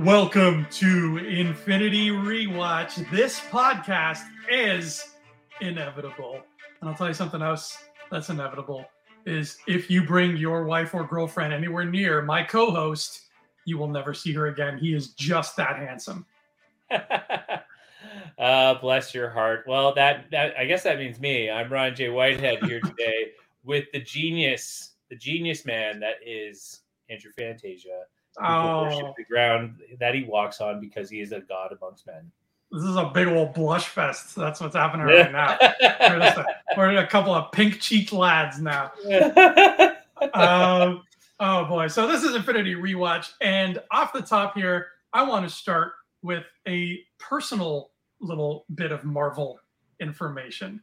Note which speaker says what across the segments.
Speaker 1: Welcome to Infinity Rewatch. This podcast is inevitable. And I'll tell you something else that's inevitable is if you bring your wife or girlfriend anywhere near my co-host, you will never see her again. He is just that handsome.
Speaker 2: uh, bless your heart. Well, that, that I guess that means me. I'm Ron J. Whitehead here today with the genius, the genius man that is Andrew Fantasia.
Speaker 1: Oh,
Speaker 2: the ground that he walks on because he is a god amongst men.
Speaker 1: this is a big old blush fest. That's what's happening right now. We're, a, we're a couple of pink cheeked lads now. um, oh boy. So this is Infinity Rewatch. And off the top here, I want to start with a personal little bit of Marvel information,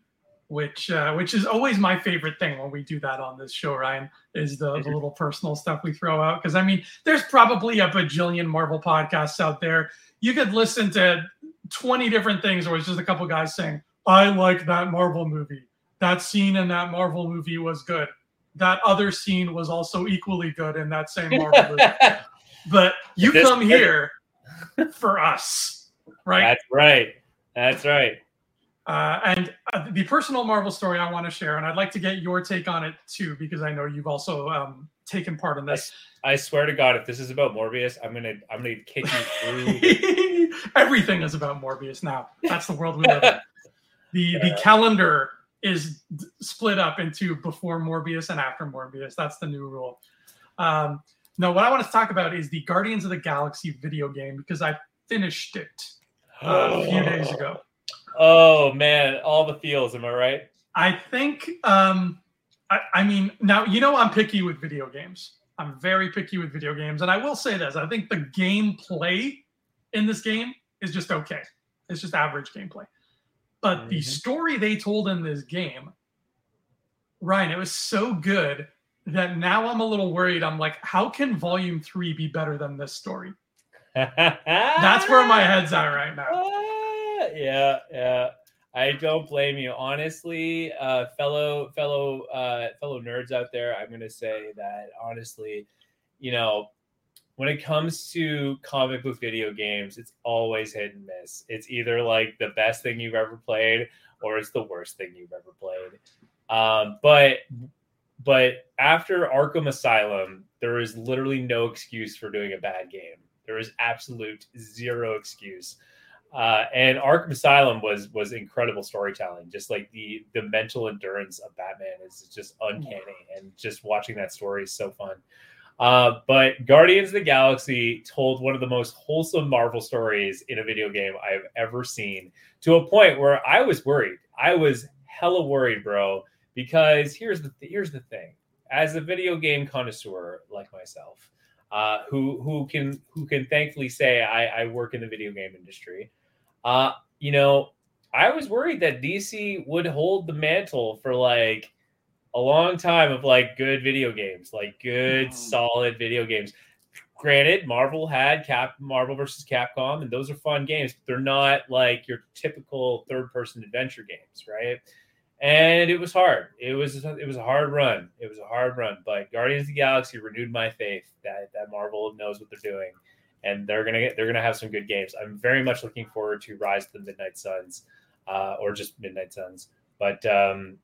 Speaker 1: which uh, which is always my favorite thing when we do that on this show, Ryan, is the, the little personal stuff we throw out. Because I mean, there's probably a bajillion Marvel podcasts out there. You could listen to 20 different things or it's just a couple guys saying, I like that Marvel movie. That scene in that Marvel movie was good. That other scene was also equally good in that same Marvel movie. But you
Speaker 2: This-
Speaker 1: come here for us, right?
Speaker 2: That's right. That's right.
Speaker 1: Uh, and uh, the personal Marvel story I want to share, and I'd like to get your take on it too, because I know you've also um, taken part in this.
Speaker 2: I swear to God, if this is about Morbius, I'm gonna I'm gonna kick you through.
Speaker 1: Everything is about Morbius now. That's the world we live in. The the calendar is split up into before Morbius and after Morbius. That's the new rule. Um, no, what I want to talk about is the Guardians of the Galaxy video game because I finished it uh, a few days ago.
Speaker 2: Oh man, all the feels. Am I right?
Speaker 1: I think, um, I, I mean, now you know I'm picky with video games. I'm very picky with video games, and I will say this: I think the gameplay in this game is just okay. It's just average gameplay, but the
Speaker 2: Mhm.
Speaker 1: story they told in this game, Ryan, it was so good that now I'm a little worried. I'm like, how can Volume Three be better than this story? That's where my head's at right now.
Speaker 2: Ah, yeah, yeah. I don't blame you. Honestly, uh, fellow fellow uh, fellow nerds out there, I'm gonna say that honestly, you know, when it comes to comic book video games, it's always hit and miss. It's either like the best thing you've ever played or it's the worst thing you've ever played. Um, but but after Arkham Asylum, there is literally no excuse for doing a bad game. There is absolute zero excuse. Uh, and Arkham Asylum was was incredible storytelling. Just like the the mental endurance of Batman is just uncanny, and just watching that story is so fun. Uh, but Guardians of the Galaxy told one of the most wholesome Marvel stories in a video game I've ever seen, to a point where I was worried. I was hella worried, bro. Because here's the here's the thing: as a video game connoisseur like myself, uh, who who can who can thankfully say I, I work in the video game industry. Uh, you know, I was worried that DC would hold the mantle for like a long time of like good video games, like good
Speaker 1: Mm.
Speaker 2: solid video games. Granted, Marvel had Cap Marvel versus Capcom, and those are fun games, but they're not like your typical third person adventure games, right? And it was hard. It was it was a hard run. It was a hard run, but Guardians of the Galaxy renewed my faith that that Marvel knows what they're doing, and they're gonna get they're gonna have some good games. I'm very much looking forward to Rise of the Midnight Suns, uh, or just Midnight Suns. But um,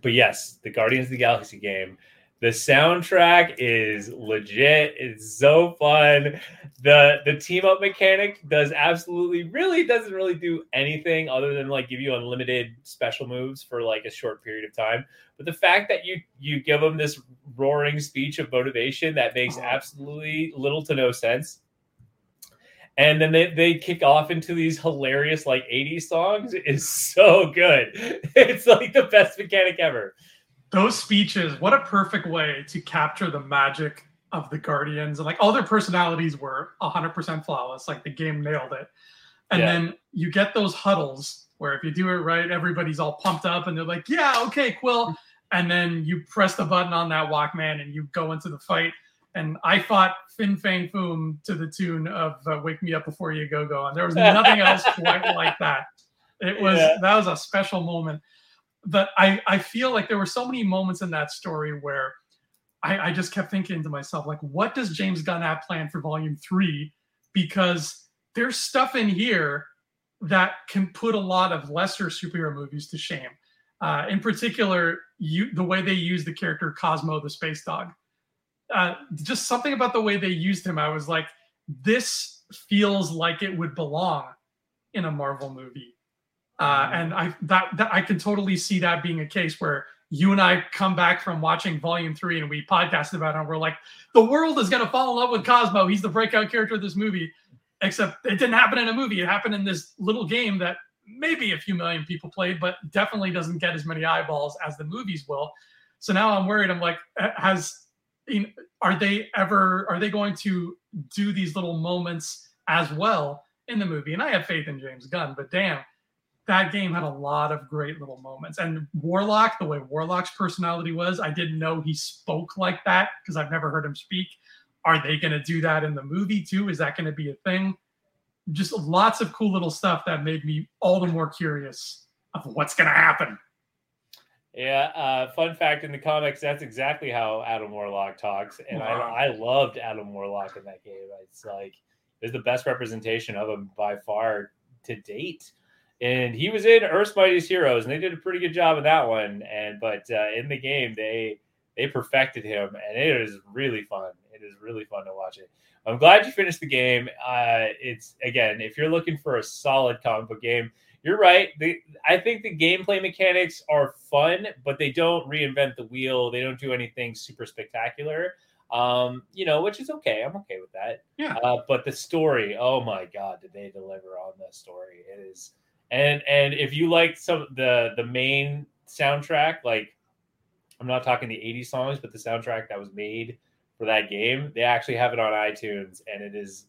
Speaker 2: but yes, the Guardians of the Galaxy game. The soundtrack is legit. It's so fun. The the team up mechanic does absolutely really doesn't really do anything other than like give you unlimited special moves for like a short period of time. But the fact that you you give them this roaring speech of motivation that makes
Speaker 1: Oh.
Speaker 2: absolutely little to no sense. And then they, they kick off into these hilarious like 80s songs is so good. It's like the best mechanic ever.
Speaker 1: Those speeches what a perfect way to capture the magic of the guardians. And like all their personalities were 100% flawless like the game nailed it. And
Speaker 2: Yeah.
Speaker 1: then you get those huddles where if you do it right everybody's all pumped up and they're like yeah okay quill and then you press the button on that walkman and you go into the fight. And i fought fin fang foom to the tune of uh, wake me up before you go go. And there was nothing else quite like that. It was
Speaker 2: Yeah.
Speaker 1: that was a special moment but I, I feel like there were so many moments in that story where I, I just kept thinking to myself, like, what does James Gunn have planned for volume three because there's stuff in here that can put a lot of lesser superhero movies to shame. Uh, in particular, you the way they use the character Cosmo the space dog. Uh, just something about the way they used him, I was like, this feels like it would belong in a Marvel movie. Uh, and I that, that I can totally see that being a case where you and I come back from watching Volume Three and we podcast about it. And we're like, the world is going to fall in love with Cosmo. He's the breakout character of this movie. Except it didn't happen in a movie. It happened in this little game that maybe a few million people played, but definitely doesn't get as many eyeballs as the movies will. So now I'm worried. I'm like, has are they ever are they going to do these little moments as well in the movie? And I have faith in James Gunn, but damn, that game had a lot of great little moments. And Warlock, the way Warlock's personality was, I didn't know he spoke like that because I've never heard him speak. Are they going to do that in the movie too? Is that going to be a thing? Just lots of cool little stuff that made me all the more curious of what's going to happen.
Speaker 2: Yeah, uh, fun fact in the comics, that's exactly how Adam Warlock talks, and wow. I, I loved Adam Warlock in that game. It's like it's the best representation of him by far to date and he was in Earth's Mightiest Heroes, and they did a pretty good job of that one. And but uh, in the game, they they perfected him, and it is really fun. It is really fun to watch it. I'm glad you finished the game. Uh, it's again, if you're looking for a solid comic book game, you're right. The, I think the gameplay mechanics are fun, but they don't reinvent the wheel. They don't do anything super spectacular. Um, you know, which is okay. I'm okay with that.
Speaker 1: Yeah.
Speaker 2: Uh, but the story, oh my god, did they deliver on the story? It is and and if you like some the the main soundtrack, like I'm not talking the 80s songs, but the soundtrack that was made for that game, they actually have it on iTunes, and it is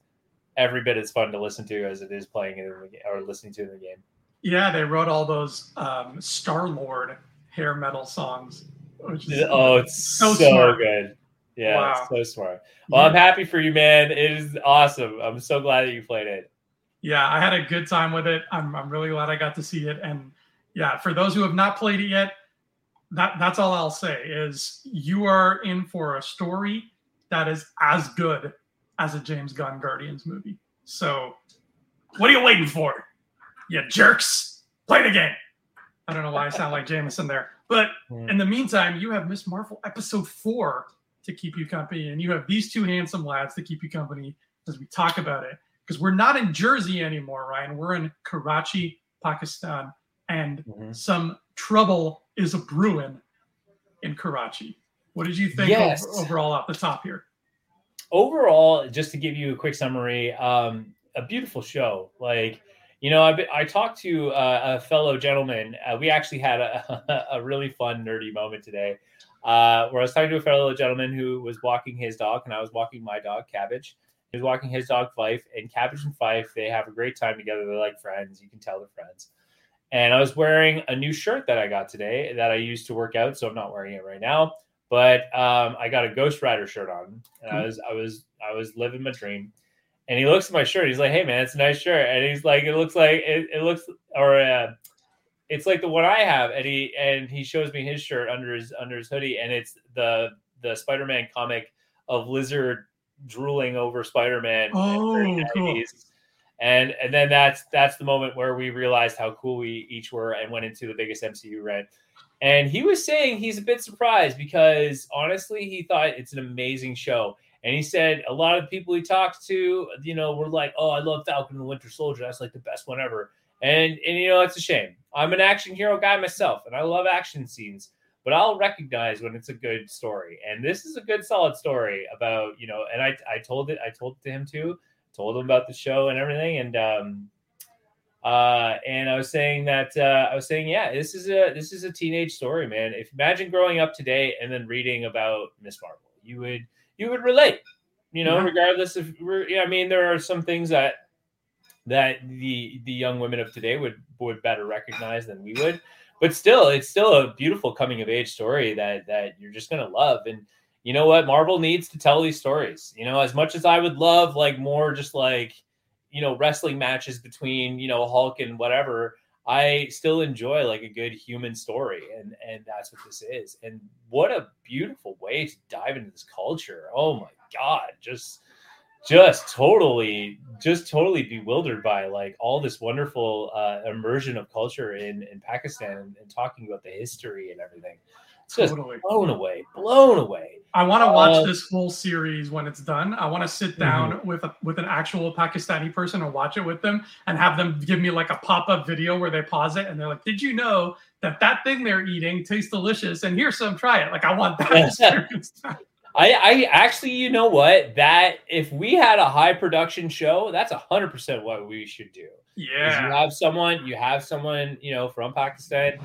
Speaker 2: every bit as fun to listen to as it is playing it in the, or listening to in the game.
Speaker 1: Yeah, they wrote all those um, Star Lord hair metal songs.
Speaker 2: which oh, it's so, so good. Yeah, wow. so smart. Well, I'm happy for you, man. It is awesome. I'm so glad that you played it
Speaker 1: yeah, I had a good time with it. I'm, I'm really glad I got to see it. And yeah, for those who have not played it yet, that that's all I'll say is you are in for a story that is as good as a James Gunn Guardians movie. So what are you waiting for? You jerks. Play the game. I don't know why I sound like Jameson there. But in the meantime, you have Miss Marvel episode four to keep you company, and you have these two handsome lads to keep you company as we talk about it because we're not in Jersey anymore, Ryan. We're in Karachi, Pakistan, and mm-hmm. some trouble is a brewing in Karachi. What did you think yes. over, overall off the top here?
Speaker 2: Overall, just to give you a quick summary, um, a beautiful show. Like, you know, I, I talked to uh, a fellow gentleman. Uh, we actually had a, a really fun, nerdy moment today uh, where I was talking to a fellow gentleman who was walking his dog, and I was walking my dog, Cabbage. He's walking his dog Fife, and Cabbage and Fife, they have a great time together. They're like friends. You can tell they're friends. And I was wearing a new shirt that I got today that I used to work out, so I'm not wearing it right now. But um, I got a Ghost Rider shirt on, and I hmm. was I was I was living my dream. And he looks at my shirt. He's like, "Hey man, it's a nice shirt." And he's like, "It looks like it, it looks or uh, it's like the one I have." And he and he shows me his shirt under his under his hoodie, and it's the the Spider Man comic of Lizard drooling over Spider-Man.
Speaker 1: Oh, cool.
Speaker 2: And and then that's that's the moment where we realized how cool we each were and went into the biggest MCU rant. And he was saying he's a bit surprised because honestly, he thought it's an amazing show. And he said a lot of people he talked to, you know, were like, "Oh, I love Falcon and the Winter Soldier. That's like the best one ever." And and you know, it's a shame. I'm an action hero guy myself, and I love action scenes but I'll recognize when it's a good story. And this is a good, solid story about, you know, and I, I told it, I told it to him too, told him about the show and everything. And, um, uh, and I was saying that, uh, I was saying, yeah, this is a, this is a teenage story, man. If imagine growing up today and then reading about Miss Marvel, you would, you would relate, you know, regardless of, yeah, I mean, there are some things that, that the, the young women of today would, would better recognize than we would but still, it's still a beautiful coming of age story that that you're just gonna love. And you know what, Marvel needs to tell these stories. You know, as much as I would love like more just like you know wrestling matches between you know Hulk and whatever. I still enjoy like a good human story, and and that's what this is. And what a beautiful way to dive into this culture. Oh my god, just just totally just totally bewildered by like all this wonderful uh, immersion of culture in in Pakistan and, and talking about the history and everything. It's just
Speaker 1: Totally.
Speaker 2: blown away, blown away.
Speaker 1: I want to watch
Speaker 2: Uh,
Speaker 1: this whole series when it's done. I want to sit down with a, with an actual Pakistani person and watch it with them, and have them give me like a pop up video where they pause it and they're like, "Did you know that that thing they're eating tastes delicious? And here's some. Try it." Like I want that experience.
Speaker 2: I, I actually, you know what? That if we had a high production show, that's a hundred percent what we should do.
Speaker 1: yeah.
Speaker 2: you have someone you have someone you know from pakistan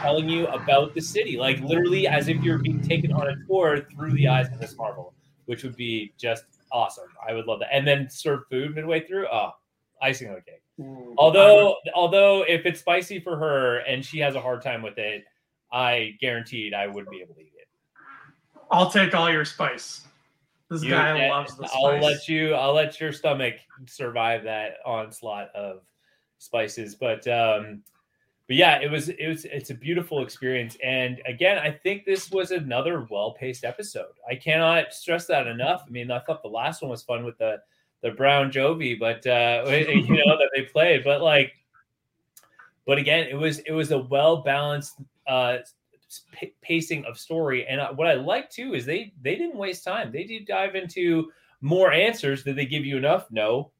Speaker 2: telling you about the city like literally as if you're being taken on a tour through the eyes of miss marvel which would be just awesome i would love that and then serve food midway through oh icing on the cake
Speaker 1: Ooh,
Speaker 2: although although if it's spicy for her and she has a hard time with it i guaranteed i would be able to eat it
Speaker 1: I'll take all your spice. This
Speaker 2: You-
Speaker 1: guy loves the spice.
Speaker 2: I'll let you. I'll let your stomach survive that onslaught of spices. But um, but yeah, it was it was it's a beautiful experience. And again, I think this was another well paced episode. I cannot stress that enough. I mean, I thought the last one was fun with the the brown Jovi, but uh, you know that they played. But like, but again, it was it was a well balanced uh p- pacing of story. And uh, what I like too is they they didn't waste time. They did dive into more answers. Did they give you enough? No,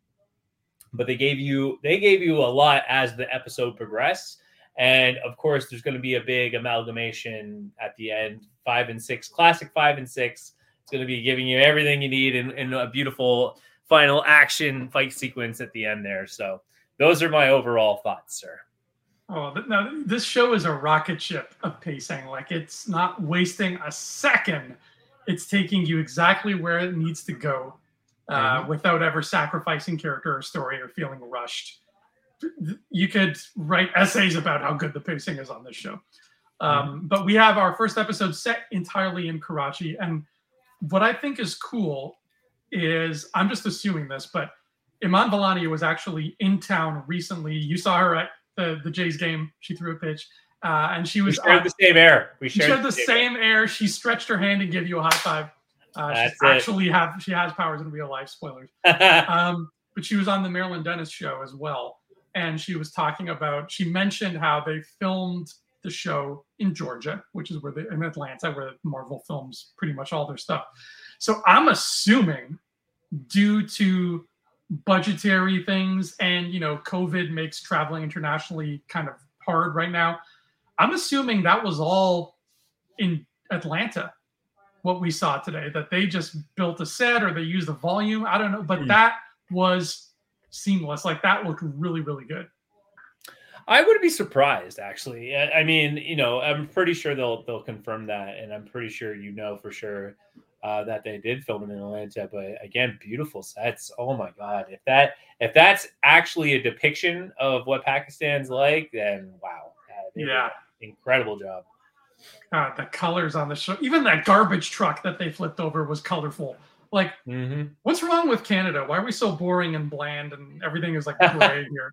Speaker 2: but they gave you they gave you a lot as the episode progressed. And of course, there's going to be a big amalgamation at the end. Five and six, classic five and six. It's going to be giving you everything you need in, in a beautiful final action fight sequence at the end there. So those are my overall thoughts, sir.
Speaker 1: Oh, no, this show is a rocket ship of pacing. Like it's not wasting a second. It's taking you exactly where it needs to go uh,
Speaker 2: Mhm.
Speaker 1: without ever sacrificing character or story or feeling rushed. You could write essays about how good the pacing is on this show. Um, But we have our first episode set entirely in Karachi. And what I think is cool is I'm just assuming this, but Iman Vellani was actually in town recently. You saw her at the, the Jays game. She threw a pitch, uh, and she
Speaker 2: We
Speaker 1: was
Speaker 2: shared
Speaker 1: on-
Speaker 2: the same air. We
Speaker 1: she
Speaker 2: shared,
Speaker 1: shared the same air. She stretched her hand and gave you a high five. Uh, she
Speaker 2: That's it.
Speaker 1: actually have she has powers in real life. Spoilers. Um, but she was on the Marilyn Denis show as well, and she was talking about. She mentioned how they filmed the show in Georgia, which is where they in Atlanta, where Marvel films pretty much all their stuff. So I'm assuming, due to budgetary things and you know COVID makes traveling internationally kind of hard right now. I'm assuming that was all in Atlanta. What we saw today, that they just built a set or they used the volume. I don't know, but
Speaker 2: Hmm.
Speaker 1: that was seamless. Like that looked really, really good.
Speaker 2: I would be surprised, actually. I I mean, you know, I'm pretty sure they'll they'll confirm that, and I'm pretty sure you know for sure uh, that they did film in Atlanta. But again, beautiful sets. Oh my god! If that if that's actually a depiction of what Pakistan's like, then wow,
Speaker 1: Yeah.
Speaker 2: incredible job.
Speaker 1: Uh, the colors on the show, even that garbage truck that they flipped over was colorful. Like,
Speaker 2: hmm
Speaker 1: what's wrong with Canada? Why are we so boring and bland and everything is like gray here?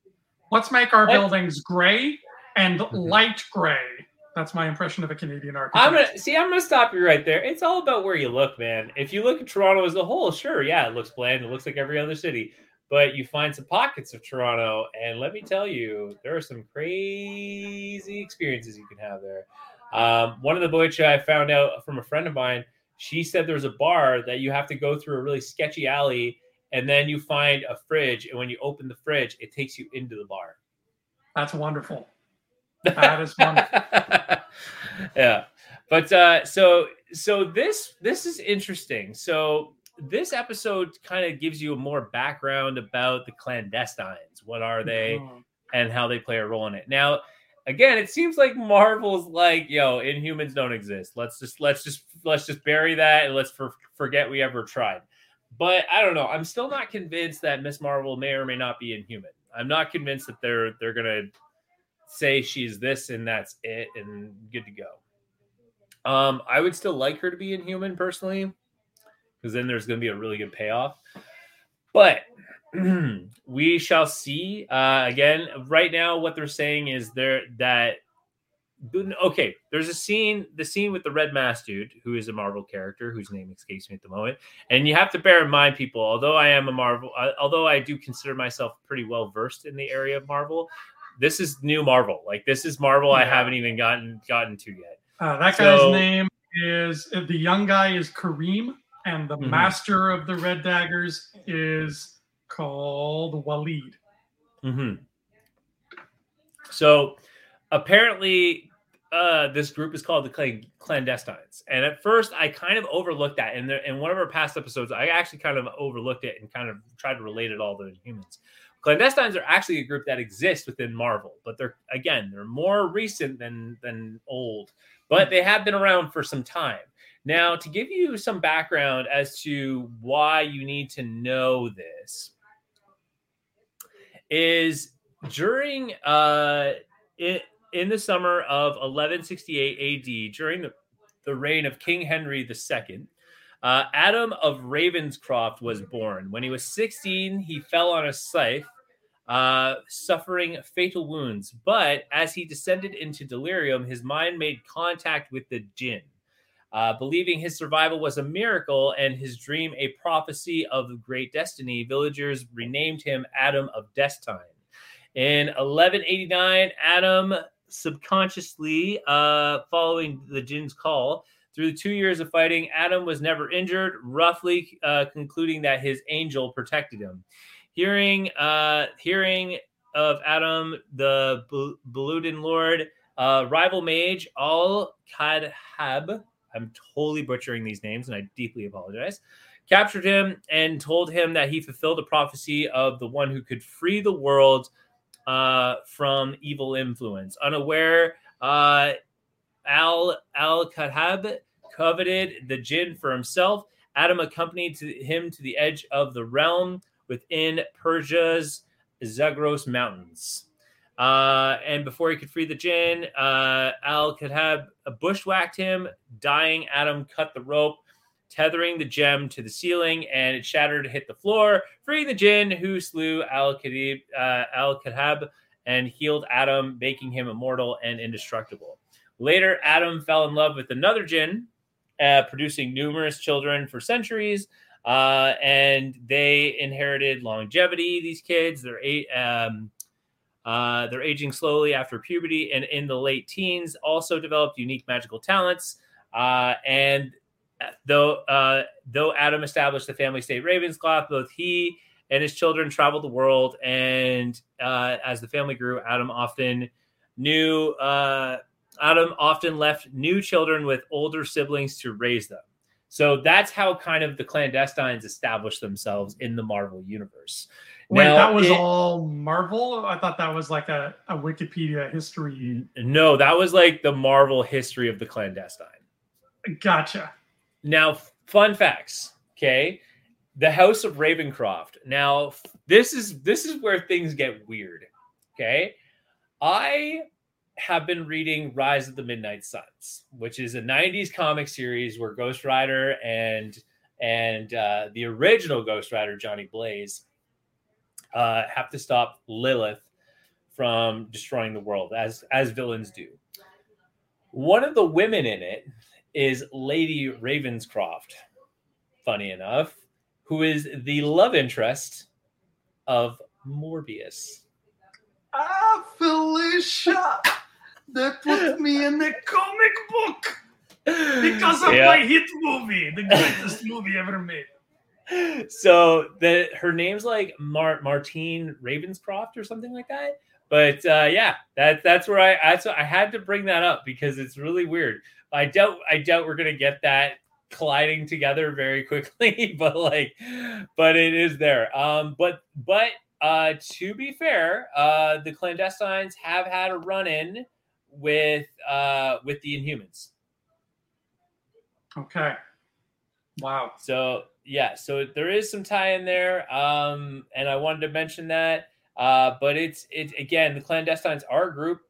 Speaker 1: Let's make our buildings gray and
Speaker 2: Mhm.
Speaker 1: light gray. That's my impression of a Canadian architect.
Speaker 2: I'm gonna see. I'm gonna stop you right there. It's all about where you look, man. If you look at Toronto as a whole, sure, yeah, it looks bland. It looks like every other city. But you find some pockets of Toronto, and let me tell you, there are some crazy experiences you can have there. Um, one of the which I found out from a friend of mine. She said there's a bar that you have to go through a really sketchy alley, and then you find a fridge, and when you open the fridge, it takes you into the bar.
Speaker 1: That's wonderful. That is wonderful.
Speaker 2: yeah. But uh so so this this is interesting. So this episode kind of gives you a more background about the clandestines. What are they
Speaker 1: Mhm.
Speaker 2: and how they play a role in it. Now again it seems like marvel's like yo inhumans don't exist. Let's just let's just let's just bury that and let's for, forget we ever tried. But i don't know. I'm still not convinced that miss marvel may or may not be inhuman. I'm not convinced that they're they're gonna say she's this and that's it and good to go um i would still like her to be inhuman personally because then there's going to be a really good payoff but we shall see uh again right now what they're saying is there that okay, there's a scene, the scene with the red mask dude, who is a Marvel character whose name escapes me at the moment. And you have to bear in mind, people, although I am a Marvel, uh, although I do consider myself pretty well versed in the area of Marvel, this is new Marvel. Like this is Marvel yeah. I haven't even gotten gotten to yet.
Speaker 1: Uh, that guy's so, name is the young guy is Kareem, and the mm-hmm. master of the Red Daggers is called Waleed.
Speaker 2: Mm-hmm. So apparently uh, this group is called the clandestines and at first i kind of overlooked that in, in one of our past episodes i actually kind of overlooked it and kind of tried to relate it all to humans clandestines are actually a group that exists within marvel but they're again they're more recent than than old but they have been around for some time. Now to give you some background as to why you need to know this is during uh it in the summer of 1168 AD, during the, the reign of King Henry II, uh, Adam of Ravenscroft was born. When he was 16, he fell on a scythe, uh, suffering fatal wounds. But as he descended into delirium, his mind made contact with the jinn. Uh, believing his survival was a miracle and his dream a prophecy of great destiny, villagers renamed him Adam of Destine. In 1189, Adam subconsciously, uh, following the Jinn's call, through two years of fighting, Adam was never injured, roughly uh, concluding that his angel protected him. Hearing, uh, hearing of Adam, the Baludin Lord, uh, rival mage Al Kadhab, I'm totally butchering these names and I deeply apologize, captured him and told him that he fulfilled a prophecy of the one who could free the world uh, from evil influence. Unaware, uh, Al Al Kahab coveted the jinn for himself. Adam accompanied to him to the edge of the realm within Persia's Zagros Mountains. Uh, and before he could free the jinn, uh, Al Kahab bushwhacked him. Dying, Adam cut the rope tethering the gem to the ceiling, and it shattered to hit the floor, freeing the jinn who slew Al Khadib, uh, and healed Adam, making him immortal and indestructible. Later, Adam fell in love with another jinn, uh, producing numerous children for centuries. Uh, and they inherited longevity. These kids, they're um, uh, they're aging slowly after puberty, and in the late teens, also developed unique magical talents. Uh, and though uh, though Adam established the family state Ravenscroft, both he and his children traveled the world, and uh, as the family grew, Adam often knew Adam often left new children with older siblings to raise them. So that's how kind of the clandestines established themselves in the Marvel universe.
Speaker 1: Wait, now, that was it, all Marvel? I thought that was like a, a Wikipedia history.
Speaker 2: No, that was like the Marvel history of the clandestine.
Speaker 1: Gotcha.
Speaker 2: Now, fun facts. Okay. The House of Ravencroft. Now, this is this is where things get weird. Okay. I have been reading Rise of the Midnight Sons, which is a 90s comic series where Ghost Rider and and uh, the original Ghost Rider, Johnny Blaze, uh, have to stop Lilith from destroying the world as as villains do. One of the women in it is Lady Ravenscroft, funny enough, who is the love interest of Morbius.
Speaker 1: Ah, Felicia! They put me in the comic book because of yeah. my hit movie, the greatest movie ever made.
Speaker 2: So the her name's like Mar- Martine Ravenscroft or something like that. But uh, yeah, that that's where I that's I had to bring that up because it's really weird. I doubt I doubt we're gonna get that colliding together very quickly, but like, but it is there. Um, but but uh, to be fair, uh, the clandestines have had a run in with uh, with the Inhumans.
Speaker 1: Okay. Wow.
Speaker 2: So yeah, so there is some tie in there, um, and I wanted to mention that. Uh, but it's it again the clandestines are a group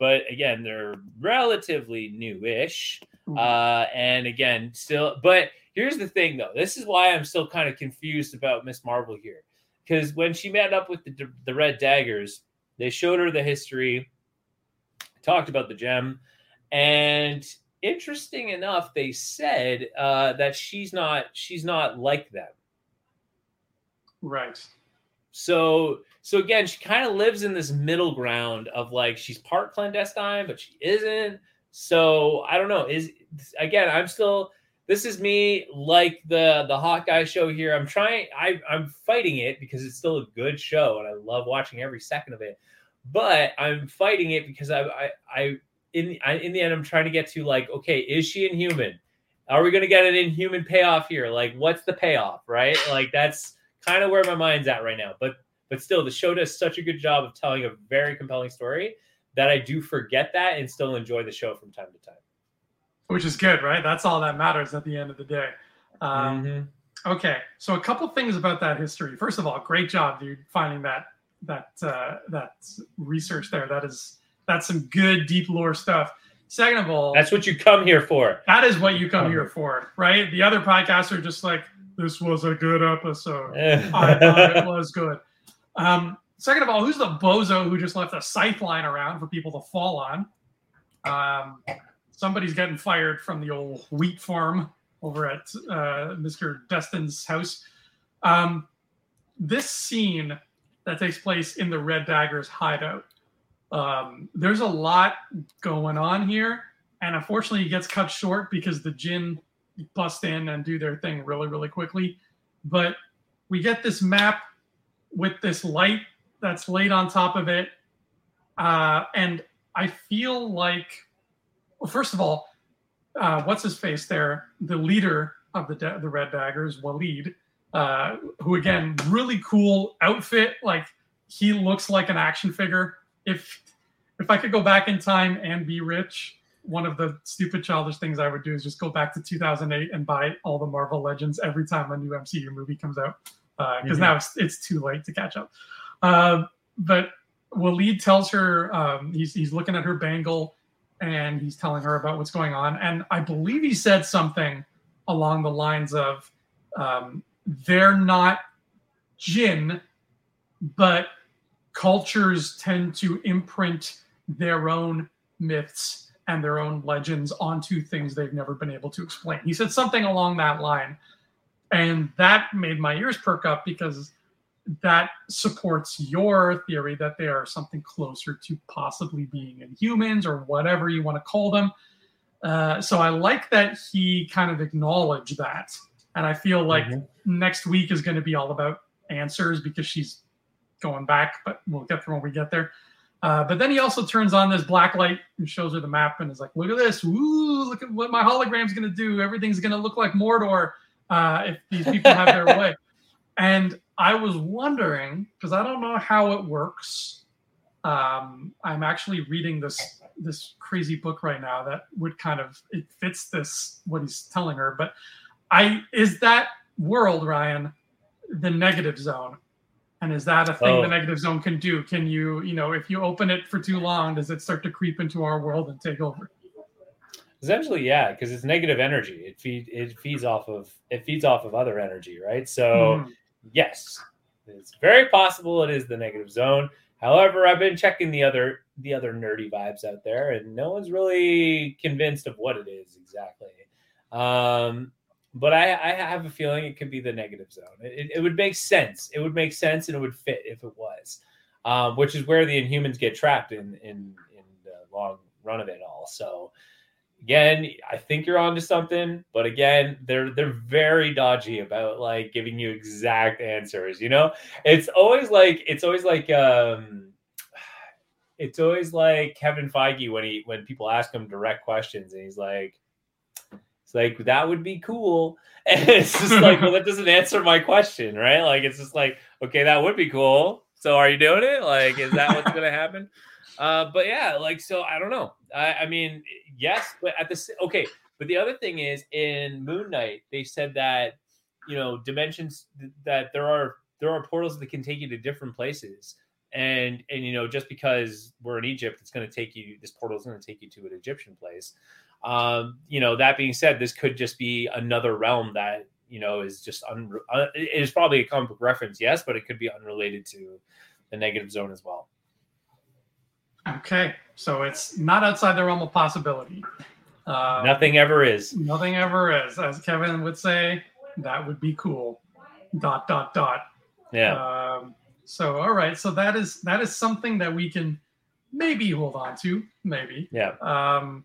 Speaker 2: but again, they're relatively newish. Mm-hmm. Uh, and again, still, but here's the thing though. This is why I'm still kind of confused about Miss Marvel here. Because when she met up with the, the Red Daggers, they showed her the history. Talked about the gem, and interesting enough, they said uh, that she's not she's not like them.
Speaker 1: Right.
Speaker 2: So so again, she kind of lives in this middle ground of like she's part clandestine, but she isn't. So I don't know. Is again, I'm still this is me like the the Hawkeye show here. I'm trying I I'm fighting it because it's still a good show and I love watching every second of it. But I'm fighting it because I I, I in I, in the end I'm trying to get to like okay, is she inhuman? Are we going to get an inhuman payoff here? Like what's the payoff, right? Like that's kind of where my mind's at right now. But but still the show does such a good job of telling a very compelling story that I do forget that and still enjoy the show from time to time.
Speaker 1: Which is good, right? That's all that matters at the end of the day. Um, mm-hmm. Okay, so a couple things about that history. First of all, great job, dude, finding that that uh, that research there. That is that's some good deep lore stuff. Second of all,
Speaker 2: that's what you come here for.
Speaker 1: That is what you come here for, right? The other podcasts are just like, this was a good episode. I thought it was good. Um, second of all, who's the bozo who just left a scythe line around for people to fall on? Um, somebody's getting fired from the old wheat farm over at uh, Mr. Destine's house. Um, this scene that takes place in the Red Dagger's hideout. Um, there's a lot going on here, and unfortunately, it gets cut short because the Jinn bust in and do their thing really, really quickly. But we get this map with this light that's laid on top of it. Uh, and I feel like, well, first of all, uh, what's his face there? The leader of the the Red Daggers, Waleed, uh, who again, really cool outfit. Like he looks like an action figure. If if I could go back in time and be rich, one of the stupid childish things I would do is just go back to 2008 and buy all the Marvel Legends every time a new MCU movie comes out because uh, mm-hmm. now it's, it's too late to catch up. Uh, but Waleed tells her um, he's he's looking at her bangle and he's telling her about what's going on. And I believe he said something along the lines of um, they're not jinn, but cultures tend to imprint their own myths and their own legends onto things they've never been able to explain. He said something along that line. And that made my ears perk up because that supports your theory that they are something closer to possibly being inhumans or whatever you want to call them. Uh, so I like that he kind of acknowledged that. And I feel like mm-hmm. next week is going to be all about answers because she's going back, but we'll get there when we get there. Uh, but then he also turns on this black light and shows her the map and is like, look at this. Ooh, look at what my hologram's going to do. Everything's going to look like Mordor uh, if these people have their way. And I was wondering, because I don't know how it works. Um, I'm actually reading this this crazy book right now that would kind of it fits this what he's telling her. But I is that world, Ryan, the negative zone? And is that a thing oh. the negative zone can do? Can you, you know, if you open it for too long, does it start to creep into our world and take over?
Speaker 2: Essentially, yeah, because it's negative energy. It feed it feeds off of it feeds off of other energy, right? So mm. yes, it's very possible it is the negative zone. However, I've been checking the other the other nerdy vibes out there, and no one's really convinced of what it is exactly. Um, but I, I, have a feeling it could be the negative zone. It, it, would make sense. It would make sense, and it would fit if it was, um, which is where the Inhumans get trapped in in in the long run of it all. So again, I think you're onto something, but again, they're they're very dodgy about like giving you exact answers. You know, it's always like it's always like um, it's always like Kevin Feige when he when people ask him direct questions, and he's like it's like that would be cool. And it's just like, well, that doesn't answer my question, right? Like it's just like, okay, that would be cool. So are you doing it? Like, is that what's gonna happen? Uh, but yeah, like so I don't know. I, I mean, yes, but at the okay, but the other thing is in Moon Knight, they said that you know dimensions that there are there are portals that can take you to different places and and you know just because we're in egypt it's going to take you this portal is going to take you to an egyptian place um, you know, that being said, this could just be another realm that you know is just un- uh, it is probably a comic book reference, yes, but it could be unrelated to the negative zone as well.
Speaker 1: Okay, So it's not outside the realm of possibility.
Speaker 2: Uh, nothing ever is.
Speaker 1: Nothing ever is. As Kevin would say, that would be cool. Dot dot dot.
Speaker 2: Yeah.
Speaker 1: Um, so all right. So that is that is something that we can maybe hold on to. Maybe.
Speaker 2: Yeah.
Speaker 1: Um,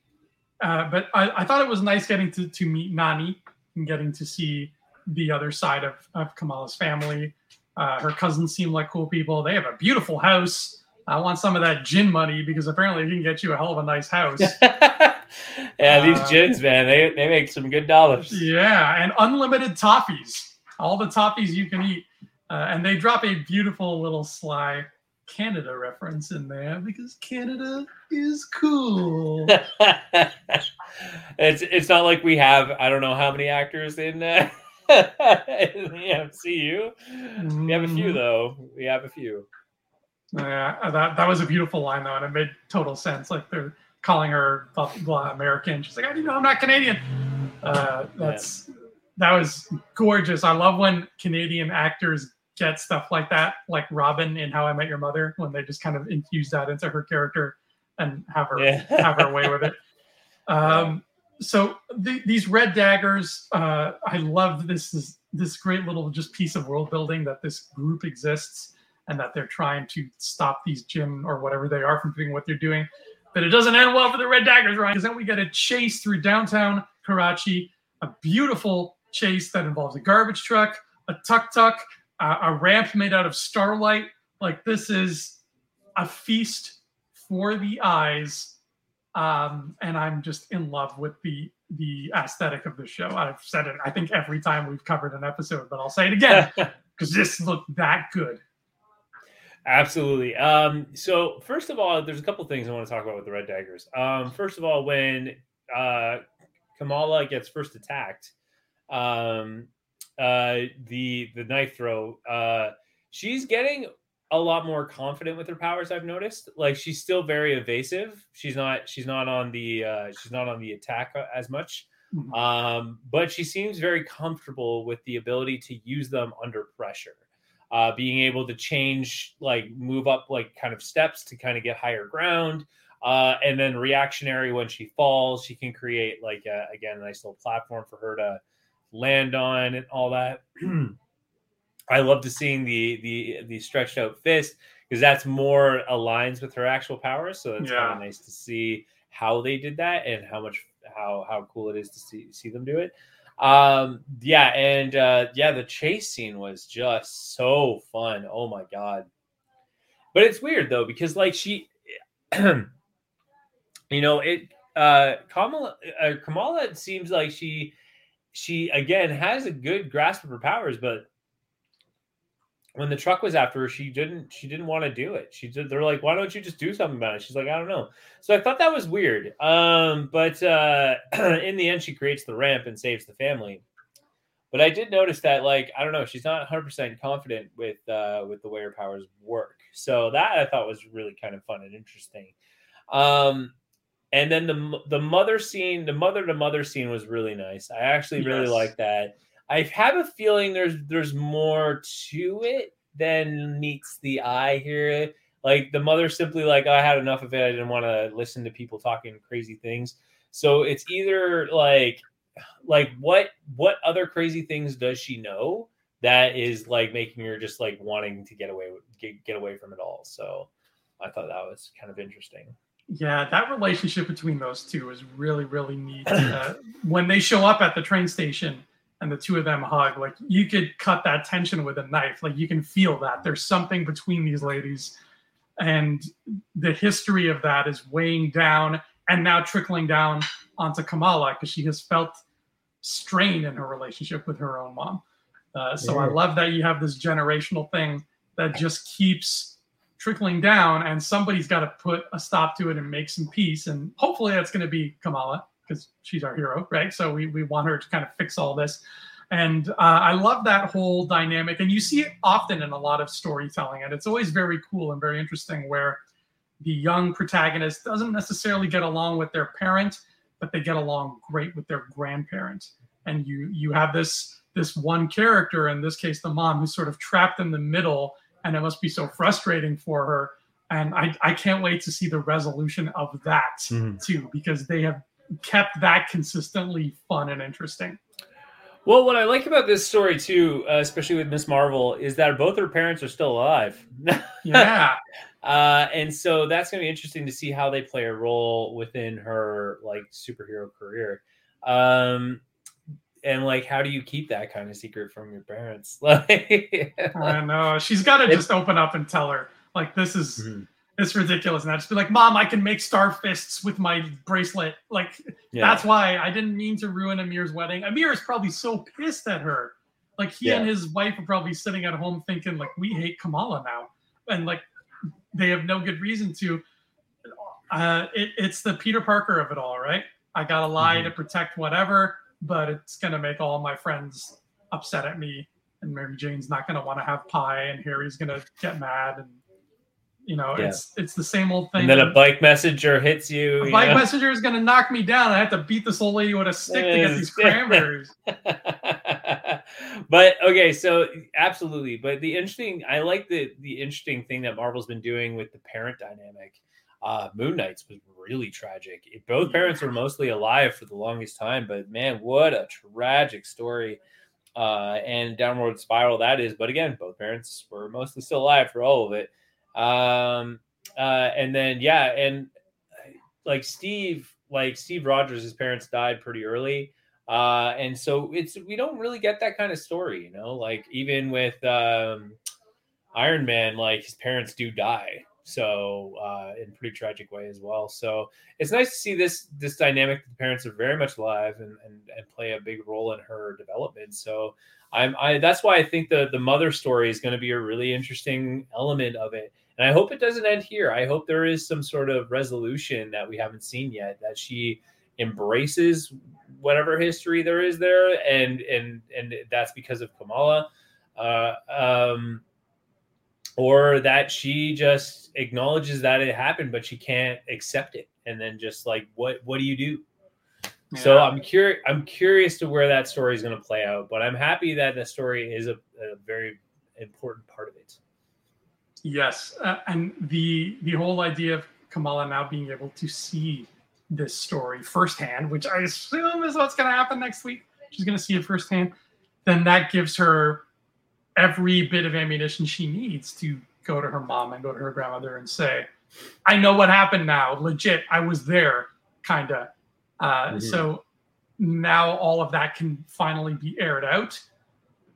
Speaker 1: uh, but I, I thought it was nice getting to, to meet Nani and getting to see the other side of, of Kamala's family. Uh, her cousins seem like cool people. They have a beautiful house. I want some of that jinn money because apparently it can get you a hell of a nice house.
Speaker 2: yeah, these uh, jinns, man, they, they make some good dollars.
Speaker 1: Yeah, and unlimited toffees. All the toffees you can eat. Uh, and they drop a beautiful little sly Canada reference in there because Canada is cool.
Speaker 2: it's it's not like we have I don't know how many actors in, uh, in the MCU. We have a few mm-hmm. though. We have a few.
Speaker 1: Yeah, that that was a beautiful line though, and it made total sense. Like they're calling her blah American. She's like, I didn't know I'm not Canadian. Uh, that's yeah. that was gorgeous. I love when Canadian actors get stuff like that, like Robin in How I Met Your Mother, when they just kind of infuse that into her character and have her yeah. have her way with it. Um, so the, these red daggers, uh, I love this, this this great little just piece of world building that this group exists and that they're trying to stop these Jinn or whatever they are from doing what they're doing. But it doesn't end well for the Red Daggers, right? Because then we get a chase through downtown Karachi, a beautiful chase that involves a garbage truck, a tuk tuk, uh, a ramp made out of starlight. Like this is a feast for the eyes, um, and I'm just in love with the the aesthetic of the show. I've said it, I think, every time we've covered an episode, but I'll say it again because this looked that good.
Speaker 2: Absolutely. Um, so first of all, there's a couple things I want to talk about with the Red Daggers. Um, first of all, when uh, Kamala gets first attacked, um, uh, the the knife throw, uh, she's getting a lot more confident with her powers. I've noticed. Like she's still very evasive. She's not. She's not on the. Uh, she's not on the attack uh, as much. Mm-hmm. Um, but she seems very comfortable with the ability to use them under pressure uh, being able to change, like move up like kind of steps to kind of get higher ground. Uh, and then reactionary when she falls, she can create like a, again a nice little platform for her to land on and all that. I love to seeing the the the stretched out fist because that's more aligns with her actual powers. So it's yeah. kind of nice to see how they did that and how much how how cool it is to see see them do it. Um, yeah, and uh, yeah, the chase scene was just so fun. Oh my god! But it's weird though because like she, you know, it uh, Kamala uh, Kamala seems like she she again has a good grasp of her powers, but when the truck was after her, she didn't she didn't want to do it. She did they're like, why don't you just do something about it? She's like, I don't know. So I thought that was weird. Um, but uh in the end, she creates the ramp and saves the family. But I did notice that, like, I don't know, she's not 100 percent confident with uh with the way her powers work. So that I thought was really kind of fun and interesting. Um and then the the mother scene, the mother to mother scene was really nice. I actually really like that. I have a feeling there's there's more to it than meets the eye here. Like the mother simply like I had enough of it. I didn't want to listen to people talking crazy things. So it's either like like what what other crazy things does she know that is like making her just like wanting to get away get, get away from it all. So I thought that was kind of interesting.
Speaker 1: Yeah, that relationship between those two is really really neat. Uh, when they show up at the train station and the two of them hug like you could cut that tension with a knife like you can feel that there's something between these ladies and the history of that is weighing down and now trickling down onto kamala because she has felt strain in her relationship with her own mom uh, so yeah. i love that you have this generational thing that just keeps trickling down and somebody's got to put a stop to it and make some peace and hopefully that's going to be kamala because she's our hero, right? So we, we want her to kind of fix all this. And uh, I love that whole dynamic. And you see it often in a lot of storytelling. And it's always very cool and very interesting where the young protagonist doesn't necessarily get along with their parent, but they get along great with their grandparent. And you you have this this one character, in this case the mom, who's sort of trapped in the middle, and it must be so frustrating for her and I, I can't wait to see the resolution of that
Speaker 2: Mhm.
Speaker 1: too because they have kept that consistently fun and interesting.
Speaker 2: Well, what I like about this story too, uh, especially with Miss Marvel, is that both her parents are still alive.
Speaker 1: Yeah,
Speaker 2: uh, and so that's going to be interesting to see how they play a role within her like superhero career. Um, and like, how do you keep that kind of secret from your parents? Like,
Speaker 1: I know she's got to just open up and tell her like this is
Speaker 2: Mhm.
Speaker 1: it's ridiculous, and I just be like, Mom, I can make star fists with my bracelet. Like
Speaker 2: yeah.
Speaker 1: that's why I didn't mean to ruin Amir's wedding. Amir is probably so pissed at her. Like he and his wife are probably sitting at home thinking like we hate Kamala now, and like they have no good reason to. Uh, it, it's the Peter Parker of it all, right? I gotta lie
Speaker 2: Mhm.
Speaker 1: to protect whatever, but it's gonna make all my friends upset at me, and Mary Jane's not gonna want to have pie, and Harry's gonna get mad, and you know,
Speaker 2: Yeah.
Speaker 1: it's it's the same old thing.
Speaker 2: and then a bike messenger hits you.
Speaker 1: A
Speaker 2: you
Speaker 1: bike
Speaker 2: know?
Speaker 1: messenger is going to knock me down. I have to beat this old lady with a stick to get these cranberries.
Speaker 2: but okay, so absolutely. But the interesting, I like the the interesting thing that Marvel's been doing with the parent dynamic. Uh, Moon Knight's was really tragic. Both parents were mostly alive for the longest time, but man, what a tragic story. Uh, and downward spiral that is. But again, both parents were mostly still alive for all of it. Um, uh, and then yeah, and uh, like Steve, like Steve Rogers, his parents died pretty early. Uh, and so it's we don't really get that kind of story, you know. Like even with um, Iron Man, like his parents do die, so uh, in pretty tragic way as well. So it's nice to see this this dynamic. The parents are very much alive and and, and play a big role in her development. So I'm I that's why I think the the mother story is going to be a really interesting element of it. And I hope it doesn't end here. I hope there is some sort of resolution that we haven't seen yet. That she embraces whatever history there is there, and and and that's because of Kamala, uh, um, or that she just acknowledges that it happened, but she can't accept it, and then just like what what do you do? So I'm curious. I'm curious to where that story is going to play out, but I'm happy that the story is a, a very important part of it.
Speaker 1: Yes, uh, and the the whole idea of Kamala now being able to see this story firsthand, which I assume is what's going to happen next week. She's going to see it firsthand. Then that gives her every bit of ammunition she needs to go to her mom and go to her grandmother and say, "I know what happened now. Legit, I was there." Kind of. Uh,
Speaker 2: Mhm.
Speaker 1: So now all of that can finally be aired out.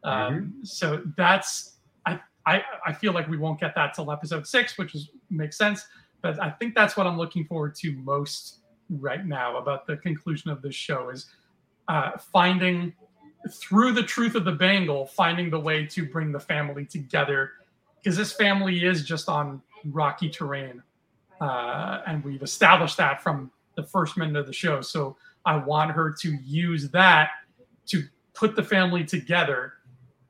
Speaker 1: Um, So that's I, I I feel like we won't get that till episode six, which is makes sense. But I think that's what I'm looking forward to most right now about the conclusion of this show is uh, finding through the truth of the bangle, finding the way to bring the family together because this family is just on rocky terrain, uh, and we've established that from the first minute of the show. So I want her to use that to put the family together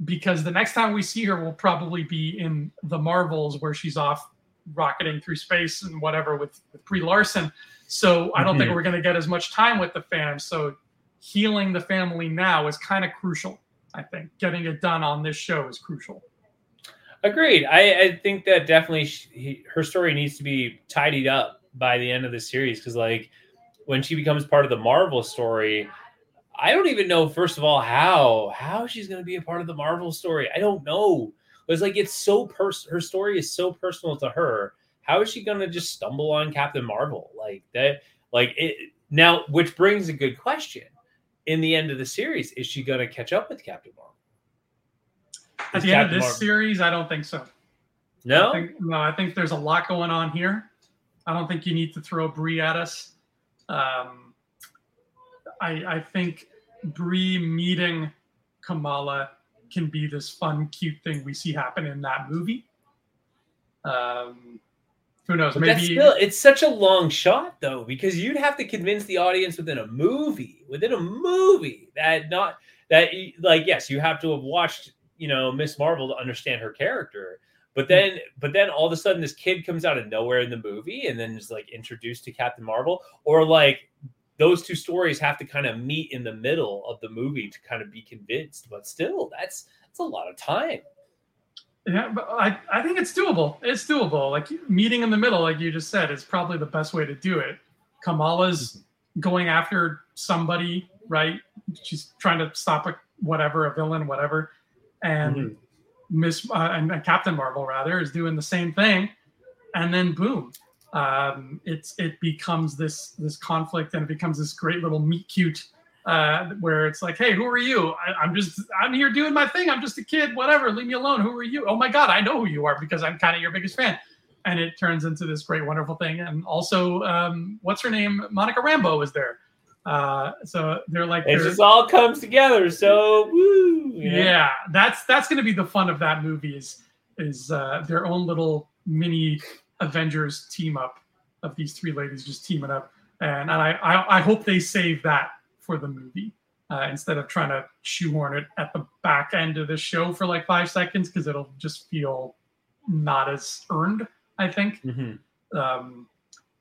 Speaker 1: because the next time we see her will probably be in the Marvels where she's off rocketing through space and whatever with, with Brie Larson. So I don't think
Speaker 2: Mhm.
Speaker 1: we're going to get as much time with the fam. So healing the family now is kind of crucial. I think getting it done on this show is crucial.
Speaker 2: Agreed. I, I think that definitely she, he, her story needs to be tidied up by the end of the series because, like, when she becomes part of the Marvel story, I don't even know. First of all, how how she's going to be a part of the Marvel story. I don't know. It's like it's so pers. Her story is so personal to her. How is she going to just stumble on Captain Marvel like that? Like it now, which brings a good question. In the end of the series, is she going to catch up with Captain Marvel?
Speaker 1: At the end of this
Speaker 2: Marvel-
Speaker 1: series, I don't think so.
Speaker 2: no.
Speaker 1: I think, no, I think there's a lot going on here. I don't think you need to throw Brie at us. Um, I, I think Brie meeting Kamala can be this fun, cute thing we see happen in that movie. Um, who knows?
Speaker 2: But that's
Speaker 1: Maybe
Speaker 2: still it's such a long shot though, because you'd have to convince the audience within a movie, within a movie that not that like yes, you have to have watched, you know, Miss Marvel to understand her character. But
Speaker 1: Hmm.
Speaker 2: then but then all of a sudden this kid comes out of nowhere in the movie and then is like introduced to Captain Marvel or like those two stories have to kind of meet in the middle of the movie to kind of be convinced. But still, that's that's a lot of time.
Speaker 1: Yeah, but I, I think it's doable. It's doable. Like meeting in the middle, like you just said, is probably the best way to do it. Kamala's mm-hmm. going after somebody, right? She's trying to stop a whatever, a villain, whatever. And mm-hmm. Miss uh, and, and Captain Marvel rather is doing the same thing. And then boom, um, it's it becomes this this conflict and it becomes this great little meet cute uh, where it's like, hey, who are you? I, am just I'm here doing my thing. I'm just a kid. Whatever. Leave me alone. Who are you? Oh my god, I know who you are because I'm kind of your biggest fan. And it turns into this great, wonderful thing. And also, um, what's her name? Monica Rambeau is there. Uh, so they're like
Speaker 2: it just all comes together. So woo,
Speaker 1: yeah, that's that's going to be the fun of that movie is is uh, their own little mini Avengers team up of these three ladies just teaming up, and, and I, I, I hope they save that for the movie uh, instead of trying to shoehorn it at the back end of the show for like five seconds because it'll just feel not as earned. I think. Mm-hmm. Um,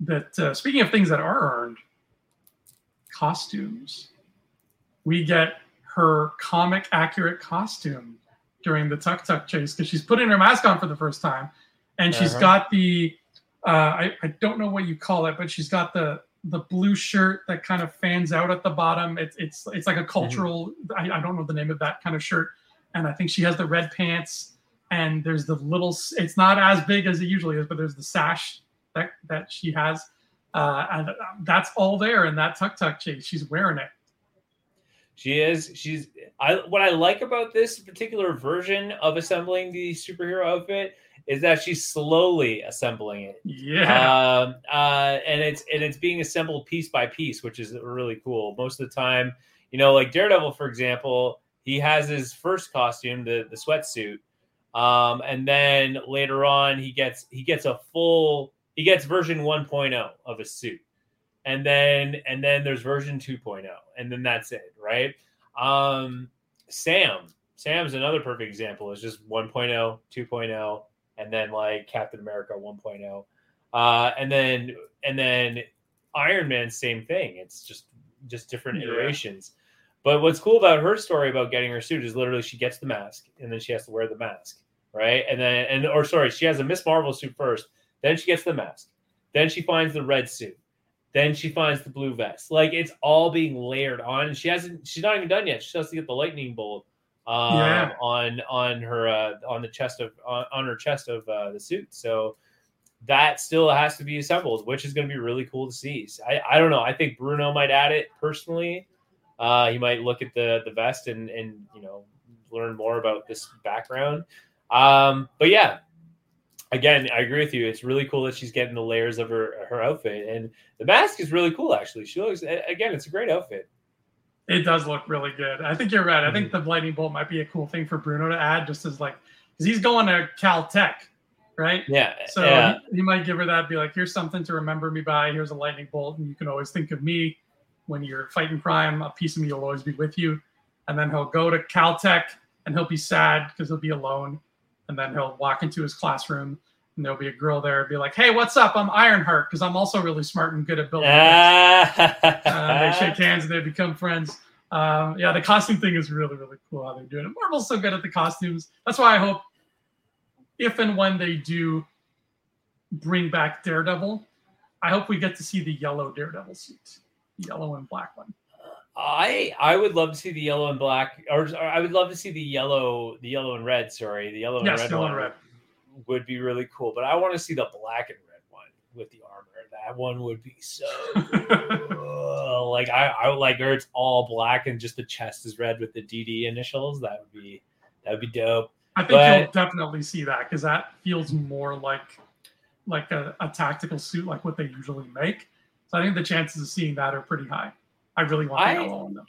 Speaker 1: but uh, speaking of things that are earned, costumes. We get her comic accurate costume during the Tuk Tuk chase because she's putting her mask on for the first time and she's uh-huh. got the uh, I, I don't know what you call it, but she's got the the blue shirt that kind of fans out at the bottom. It's it's it's like a mm-hmm. cultural. Mm-hmm. I, I don't know the name of that kind of shirt, and I think she has the red pants. And there's the little. It's not as big as it usually is, but there's the sash that that she has, uh, and that's all there in that tuk tuk chase. She's wearing it.
Speaker 2: She is. She's. I. What I like about this particular version of assembling the superhero outfit is that she's slowly assembling it.
Speaker 1: Yeah.
Speaker 2: Um, uh, and it's and it's being assembled piece by piece, which is really cool. Most of the time, you know, like Daredevil, for example, he has his first costume, the the sweatsuit, um, and then later on he gets he gets a full he gets version 1.0 of a suit, and then and then there's version 2.0, and then that's it, right? Um, Sam. Sam's another perfect example. It's just 1.0, 2.0, and then like Captain America 1.0. Uh, and then and then Iron Man, same thing. It's just just different yeah. iterations. But what's cool about her story about getting her suit is literally she gets the mask and then she has to wear the mask, right? And then and or sorry, she has a Miss Marvel suit first, then she gets the mask, then she finds the red suit, then she finds the blue vest. Like it's all being layered on. And She hasn't. She's not even done yet. She has to get the lightning bolt um, yeah. on on her uh, on the chest of on, on her chest of uh, the suit. So that still has to be assembled, which is going to be really cool to see. I, I don't know. I think Bruno might add it personally. Uh, he might look at the the vest and and you know learn more about this background. Um, but yeah, again, I agree with you. It's really cool that she's getting the layers of her her outfit, and the mask is really cool. Actually, she looks again. It's a great outfit.
Speaker 1: It does look really good. I think you're right. I think mm-hmm. the lightning bolt might be a cool thing for Bruno to add, just as like, because he's going to Caltech, right?
Speaker 2: Yeah.
Speaker 1: So
Speaker 2: yeah.
Speaker 1: He, he, might give her that, be like, here's something to remember me by. Here's a lightning bolt, and you can always think of me when you're fighting crime. A piece of me will always be with you. And then he'll go to Caltech, and he'll be sad because he'll be alone. And then he'll walk into his classroom, and there'll be a girl there, be like, "Hey, what's up? I'm Ironheart because I'm also really smart and good at building." uh, they shake hands and they become friends. Um, yeah, the costume thing is really really cool how they're doing it. Marvel's so good at the costumes. That's why I hope if and when they do bring back Daredevil, I hope we get to see the yellow Daredevil suit, yellow and black one.
Speaker 2: I I would love to see the yellow and black, or, or I would love to see the yellow, the yellow and red. Sorry, the yellow and
Speaker 1: yes,
Speaker 2: red
Speaker 1: yellow
Speaker 2: one.
Speaker 1: And red
Speaker 2: would be really cool. But I want to see the black and red one with the armor. That one would be so cool. like I, I would like where it's all black and just the chest is red with the DD initials. That would be that would be dope.
Speaker 1: I think but, you'll definitely see that because that feels more like like a, a tactical suit, like what they usually make. So I think the chances of seeing that are pretty high. I really want the I, yellow one though.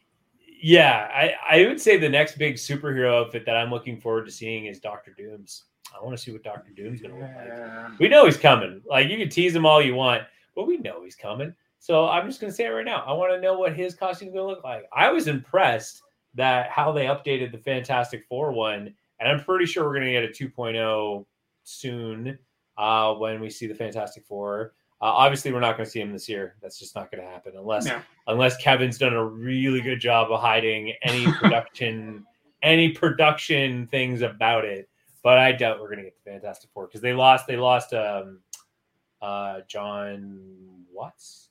Speaker 2: Yeah, I, I would say the next big superhero outfit that I'm looking forward to seeing is Doctor Doom's. I want to see what Doctor Doom's going to look like. We know he's coming. Like you can tease him all you want, but we know he's coming. So I'm just going to say it right now. I want to know what his costume is going to look like. I was impressed that how they updated the Fantastic Four one, and I'm pretty sure we're going to get a 2.0 soon uh, when we see the Fantastic Four. Uh, obviously, we're not going to see him this year. That's just not going to happen unless yeah. unless Kevin's done a really good job of hiding any production any production things about it. But I doubt we're gonna get the Fantastic Four because they lost. They lost um, uh, Jon Watts.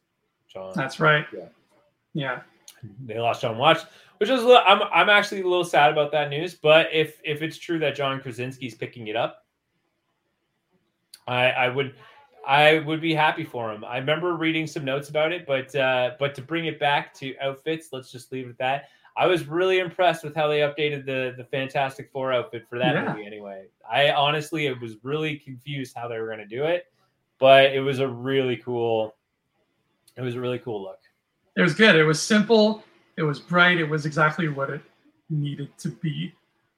Speaker 2: Jon.
Speaker 1: That's right.
Speaker 2: Yeah.
Speaker 1: Yeah.
Speaker 2: They lost Jon Watts, which is a little, I'm I'm actually a little sad about that news. But if if it's true that John Krasinski's picking it up, I I would I would be happy for him. I remember reading some notes about it, but uh, but to bring it back to outfits, let's just leave it at that. I was really impressed with how they updated the the Fantastic Four outfit for that
Speaker 1: Yeah.
Speaker 2: movie. Anyway, I honestly it was really confused how they were going to do it, but it was a really cool. It was a really cool look.
Speaker 1: It was good. It was simple. It was bright. It was exactly what it needed to be.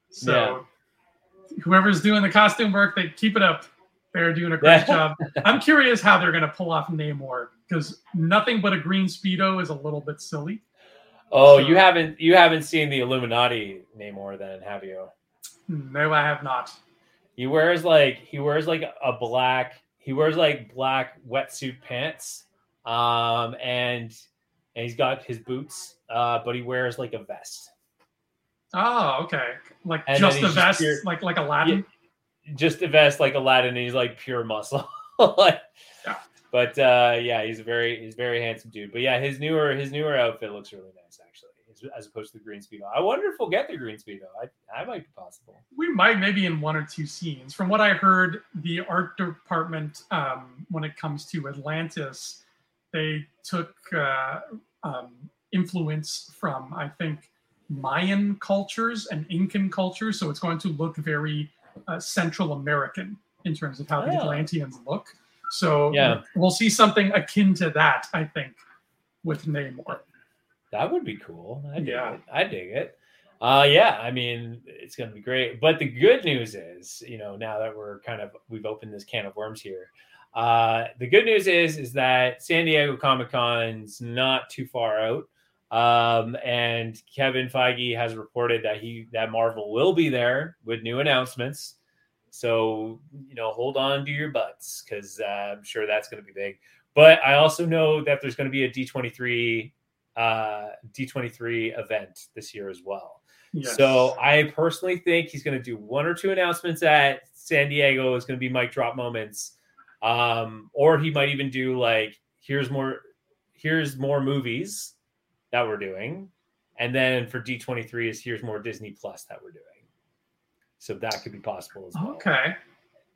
Speaker 1: So, whoever's doing the costume work, they keep it up. They're doing a great job. I'm curious how they're going to pull off Namor because nothing but a green speedo is a little bit silly.
Speaker 2: Oh, you haven't you haven't seen the Illuminati Namor then, have you?
Speaker 1: No, I have not.
Speaker 2: He wears like he wears like a black he wears like black wetsuit pants, um, and and he's got his boots, uh, but he wears like a vest,
Speaker 1: Oh, okay. Like
Speaker 2: And
Speaker 1: just a vest,
Speaker 2: pure-
Speaker 1: like like Aladdin.
Speaker 2: just a vest like Aladdin. And he's like pure muscle, like.
Speaker 1: Yeah.
Speaker 2: But uh, yeah, he's a very he's very handsome dude. But yeah, his newer his newer outfit looks really nice as, as opposed to the green speedo. I wonder if we'll get the green speedo. I I might be possible.
Speaker 1: We might maybe in one or two scenes. From what I heard, the art department, um, when it comes to Atlantis, they took uh, um, influence from I think Mayan cultures and Incan cultures, so it's going to look very uh, Central American in terms of how the
Speaker 2: Oh.
Speaker 1: Atlanteans look. So
Speaker 2: Yeah.
Speaker 1: we'll see something akin to that, I think, with Namor.
Speaker 2: That would be cool. I dig
Speaker 1: Yeah.
Speaker 2: it. I dig it. Uh, yeah, I mean, it's going to be great. But the good news is, you know, now that we're kind of we've opened this can of worms here, uh, the good news is is that San Diego Comic Con's not too far out, um, and Kevin Feige has reported that he that Marvel will be there with new announcements. So you know, hold on to your butts because uh, I'm sure that's going to be big. But I also know that there's going to be a D23 uh, D23 event this year as well.
Speaker 1: Yes.
Speaker 2: So I personally think he's going to do one or two announcements at San Diego. It's going to be mic drop moments, um, or he might even do like here's more here's more movies that we're doing, and then for D23 is here's more Disney Plus that we're doing. So that could be possible as well.
Speaker 1: Okay.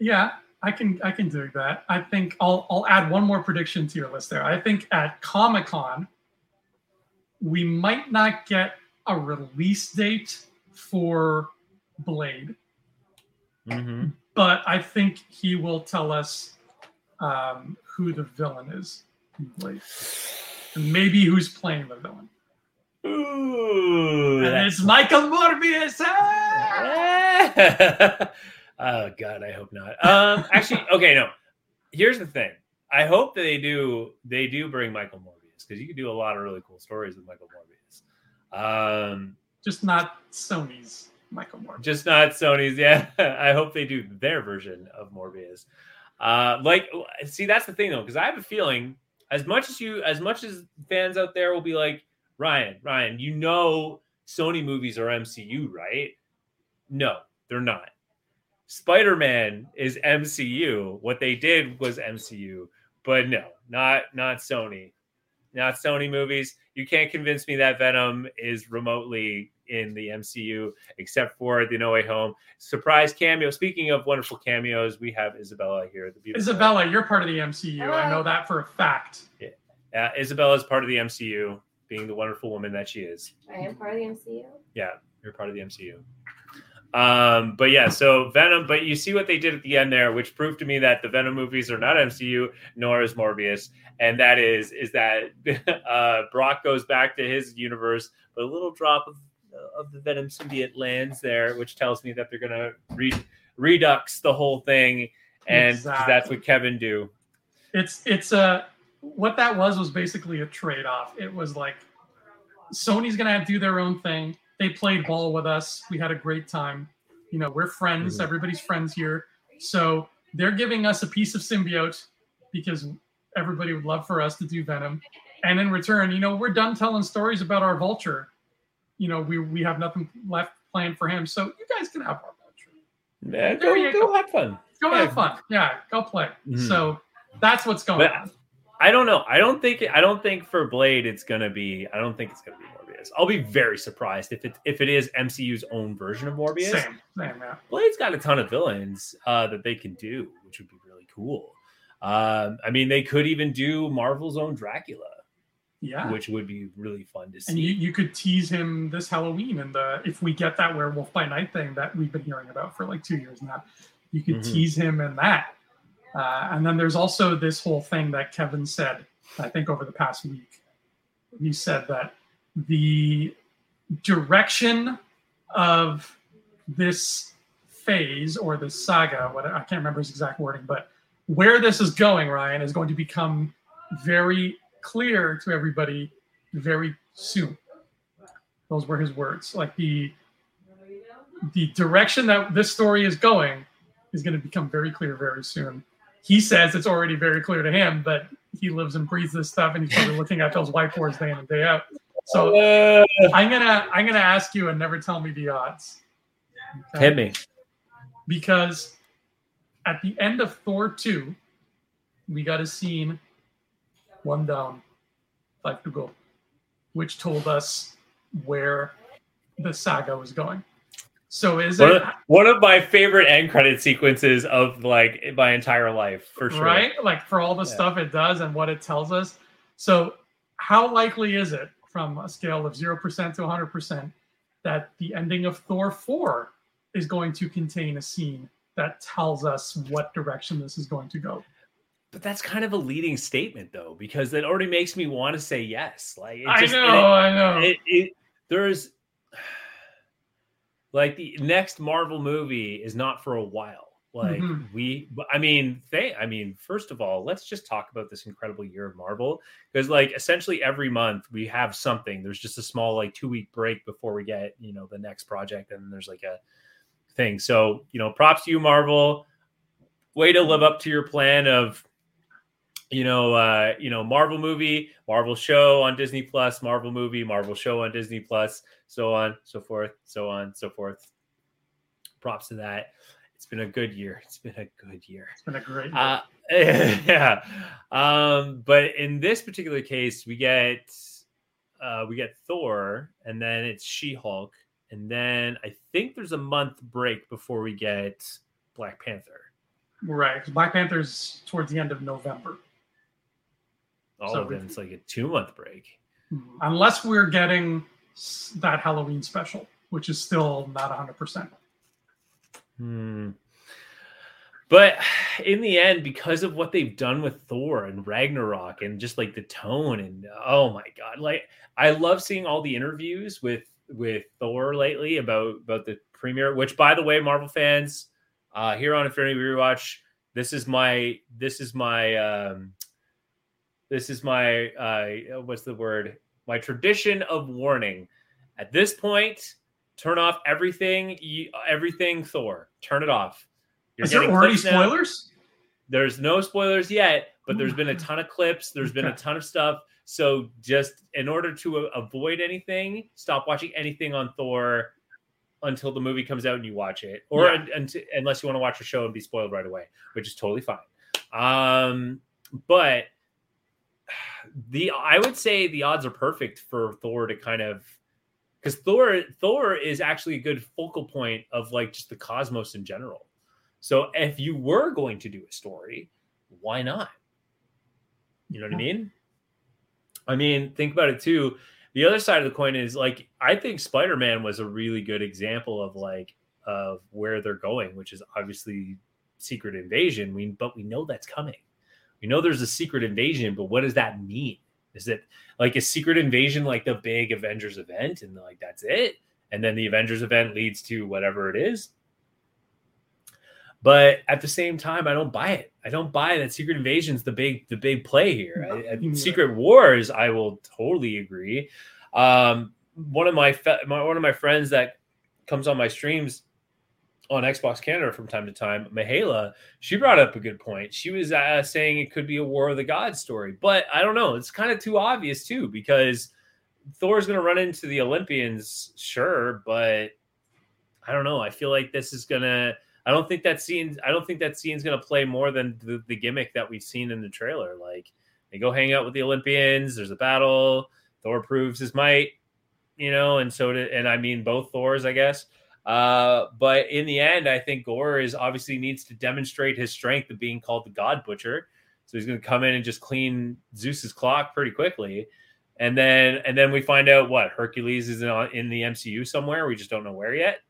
Speaker 1: Yeah, I can I can do that. I think I'll I'll add one more prediction to your list there. I think at Comic Con we might not get a release date for Blade,
Speaker 2: Mhm.
Speaker 1: but I think he will tell us um, who the villain is in Blade. And maybe who's playing the villain.
Speaker 2: Ooh,
Speaker 1: And it's Michael Morbius. Ah!
Speaker 2: oh God, I hope not. Um, actually, okay, no. Here's the thing. I hope that they do they do bring Michael Morbius because you can do a lot of really cool stories with Michael Morbius. Um,
Speaker 1: Just not Sony's Michael Morbius.
Speaker 2: just not Sony's. Yeah, I hope they do their version of Morbius. Uh, like, see, that's the thing though, because I have a feeling as much as you, as much as fans out there will be like, Ryan, Ryan, you know, Sony movies are MCU, right? No, they're not. Spider Man is MCU. What they did was MCU, but no, not not Sony, not Sony movies. You can't convince me that Venom is remotely in the MCU, except for the No Way Home surprise cameo. Speaking of wonderful cameos, we have Isabella here. The beautiful
Speaker 1: Isabella, you're part of the MCU. I know that for a fact.
Speaker 2: Uh, Isabella is part of the MCU, being the wonderful woman that she is.
Speaker 3: I am part of the MCU.
Speaker 2: Yeah, you're part of the MCU. Um, but yeah, so Venom, but you see what they did at the end there, which proved to me that the Venom movies are not MCU, nor is Morbius, and that is is that uh, Brock goes back to his universe, but a little drop of of the Venom symbiote lands there, which tells me that they're gonna re- redux the whole thing, and 'cause that's what Kevin do.
Speaker 1: It's it's a what that was was basically a trade off. It was like Sony's gonna have to do their own thing. They played ball with us. We had a great time. You know, we're friends.
Speaker 2: Mhm.
Speaker 1: Everybody's friends here. So they're giving us a piece of symbiote because everybody would love for us to do Venom. And in return, you know, we're done telling stories about our vulture. You know, we we have nothing left planned for him. So you guys can have our vulture.
Speaker 2: Yeah, go, go, go have fun.
Speaker 1: Go yeah. have fun. Yeah, go play. Mm-hmm. So that's what's going but on.
Speaker 2: I don't know. I don't think I don't think for Blade it's gonna be. I don't think it's gonna be Morbius. I'll be very surprised if it if it is MCU's own version of Morbius.
Speaker 1: Same, same, yeah.
Speaker 2: Blade's got a ton of villains uh, that they can do, which would be really cool. Um, I mean, they could even do Marvel's own Dracula.
Speaker 1: Yeah,
Speaker 2: which would be really fun to see.
Speaker 1: And you, you could tease him this Halloween, and the if we get that Werewolf by Night thing that we've been hearing about for like two years now, you could mm-hmm. tease him in that. Uh, and then there's also this whole thing that Kevin said, I think over the past week. He said that the direction of this phase or this saga, what I can't remember his exact wording, but where this is going, Ryan, is going to become very clear to everybody very soon. Those were his words. Like the the direction that this story is going is going to become very clear very soon he says it's already very clear to him that he lives and breathes this stuff, and he's probably looking at those whiteboards day in and day out. So uh, I'm gonna I'm gonna ask you and never tell me the odds.
Speaker 2: Okay? Hit me.
Speaker 1: Because at the end of Thor 2, we got a scene one down, five to go, which told us where the saga was going. So is
Speaker 2: one
Speaker 1: it
Speaker 2: of, one of my favorite end credit sequences of like my entire life for sure.
Speaker 1: Right? Like for all the yeah. stuff it does and what it tells us. So how likely is it from a scale of 0% to 100% that the ending of Thor 4 is going to contain a scene that tells us what direction this is going to go?
Speaker 2: But that's kind of a leading statement though because it already makes me want to say yes. Like
Speaker 1: it just, I know, it, I know.
Speaker 2: It, it, there's like the next Marvel movie is not for a while. Like mm-hmm. we, I mean, they, I mean, first of all, let's just talk about this incredible year of Marvel because, like, essentially every month we have something. There's just a small, like, two week break before we get, you know, the next project, and there's like a thing. So, you know, props to you, Marvel. Way to live up to your plan of, you know, uh, you know, Marvel movie, Marvel show on Disney Plus, Marvel movie, Marvel show on Disney Plus so on, so forth, so on, so forth. Props to that. It's been a good year. It's been a good year.
Speaker 1: It's been a great year.
Speaker 2: Uh, yeah. Um, but in this particular case, we get uh, we get Thor, and then it's She-Hulk, and then I think there's a month break before we get Black Panther.
Speaker 1: Right. Black Panther's towards the end of November.
Speaker 2: Oh, so then it's like a two month break.
Speaker 1: Unless we're getting that Halloween special, which is still not 100%.
Speaker 2: Hmm. But in the end, because of what they've done with Thor and Ragnarok and just like the tone and oh my god, like I love seeing all the interviews with with Thor lately about about the premiere. Which, by the way, Marvel fans, uh, here on Infinity Rewatch, this is my this is my um, this is my uh, what's the word my tradition of warning. At this point, turn off everything, everything Thor. Turn it off.
Speaker 1: You're Is there already spoilers?
Speaker 2: Now. There's no spoilers yet, but there's been a ton of clips. There's been a ton of stuff. So just in order to avoid anything, stop watching anything on Thor until the movie comes out and you watch it, or yeah. until, unless you want to watch a show and be spoiled right away, which is totally fine. Um, but the I would say the odds are perfect for Thor to kind of because Thor Thor is actually a good focal point of like just the cosmos in general. So if you were going to do a story, why not? You know what I mean? I mean, think about it too. The other side of the coin is like I think Spider-Man was a really good example of like of where they're going, which is obviously secret invasion. We but we know that's coming. We know there's a secret invasion, but what does that mean? Is it like a secret invasion, like the big Avengers event, and like that's it? And then the Avengers event leads to whatever it is. But at the same time, I don't buy it. I don't buy that Secret Invasion's the big the big play here. I, I, Secret Wars, I will totally agree. Um, one of my, fe- my one of my friends that comes on my streams on Xbox Canada from time to time, Mahala, she brought up a good point. She was uh, saying it could be a War of the Gods story, but I don't know. It's kind of too obvious too because Thor's going to run into the Olympians, sure, but I don't know. I feel like this is going to. I don't think that scene. I don't think that scene's going to play more than the, the gimmick that we've seen in the trailer. Like they go hang out with the Olympians. There's a battle. Thor proves his might, you know, and so did, and I mean both Thors, I guess. Uh, but in the end, I think Gorr is obviously needs to demonstrate his strength of being called the God Butcher. So he's going to come in and just clean Zeus's clock pretty quickly. And then and then we find out what Hercules is in, in the MCU somewhere. We just don't know where yet.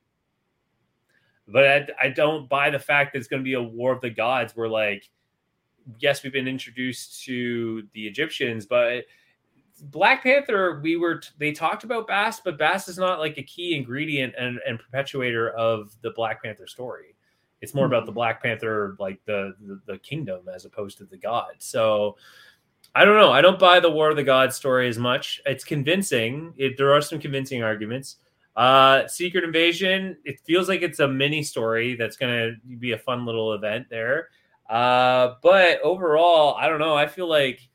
Speaker 2: But I, I don't buy the fact that it's going to be a war of the gods. Where like, yes, we've been introduced to the Egyptians, but Black Panther, we were they talked about Bast, but Bast is not like a key ingredient and, and perpetuator of the Black Panther story. It's more mm-hmm. about the Black Panther, like the, the, the kingdom, as opposed to the god. So I don't know. I don't buy the War of the Gods story as much. It's convincing. It, there are some convincing arguments. Uh, Secret Invasion. It feels like it's a mini story that's going to be a fun little event there. Uh, but overall, I don't know. I feel like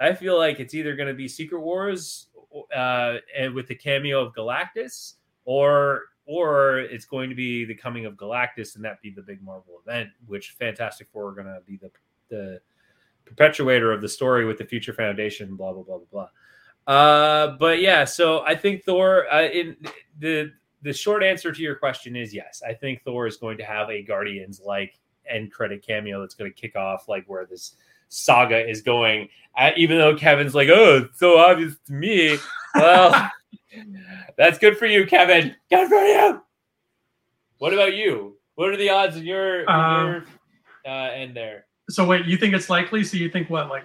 Speaker 2: I feel like it's either going to be Secret Wars uh, and with the cameo of Galactus, or or it's going to be the coming of Galactus, and that be the big Marvel event, which Fantastic Four are going to be the the perpetuator of the story with the Future Foundation, blah blah blah blah blah. Uh, but yeah, so I think Thor. Uh, in the the short answer to your question is yes. I think Thor is going to have a Guardians like end credit cameo that's going to kick off like where this saga is going. Uh, even though Kevin's like, oh, it's so obvious to me. Well, that's good for you, Kevin. Good for you. What about you? What are the odds in your, in um, your uh, end there?
Speaker 1: So wait, you think it's likely? So you think what, like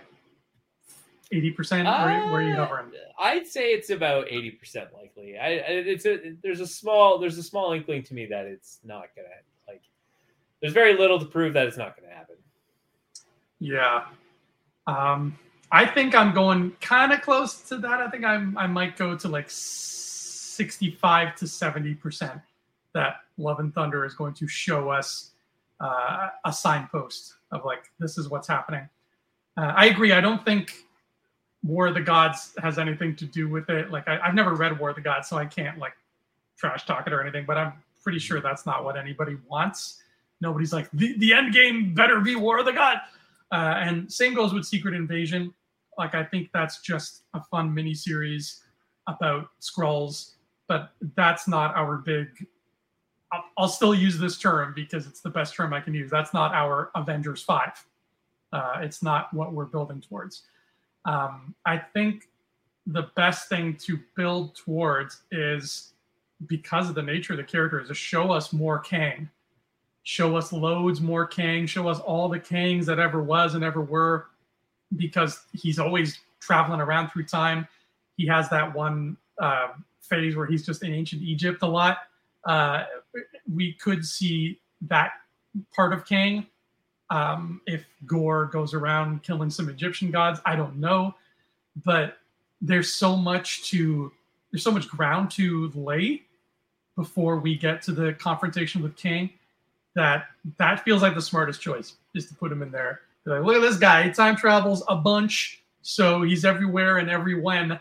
Speaker 1: eighty percent? Where, where are you uh, hovering?
Speaker 2: I'd say it's about eighty percent likely. I, it's a there's a small there's a small inkling to me that it's not gonna like. There's very little to prove that it's not gonna happen.
Speaker 1: Yeah, um, I think I'm going kind of close to that. I think I'm I might go to like sixty-five to seventy percent that Love and Thunder is going to show us uh, a signpost of like this is what's happening. Uh, I agree. I don't think War of the Gods has anything to do with it. Like I, have never read War of the Gods, so I can't like trash talk it or anything. But I'm pretty sure that's not what anybody wants. Nobody's like the, the end game better be War of the God. Uh, and same goes with Secret Invasion. Like I think that's just a fun mini series about Skrulls, but that's not our big I'll, still use this term because it's the best term I can use. That's not our Avengers 5. Uh, it's not what we're building towards. Um, I think the best thing to build towards is because of the nature of the characters to show us more Kang, show us loads more Kang, show us all the Kangs that ever was and ever were, because he's always traveling around through time. He has that one uh, phase where he's just in ancient Egypt a lot. Uh, we could see that part of Kang. Um, if Gorr goes around killing some Egyptian gods, I don't know, but there's so much to there's so much ground to lay before we get to the confrontation with Kang that that feels like the smartest choice is to put him in there. Like, look at this guy, he time travels a bunch, so he's everywhere and every when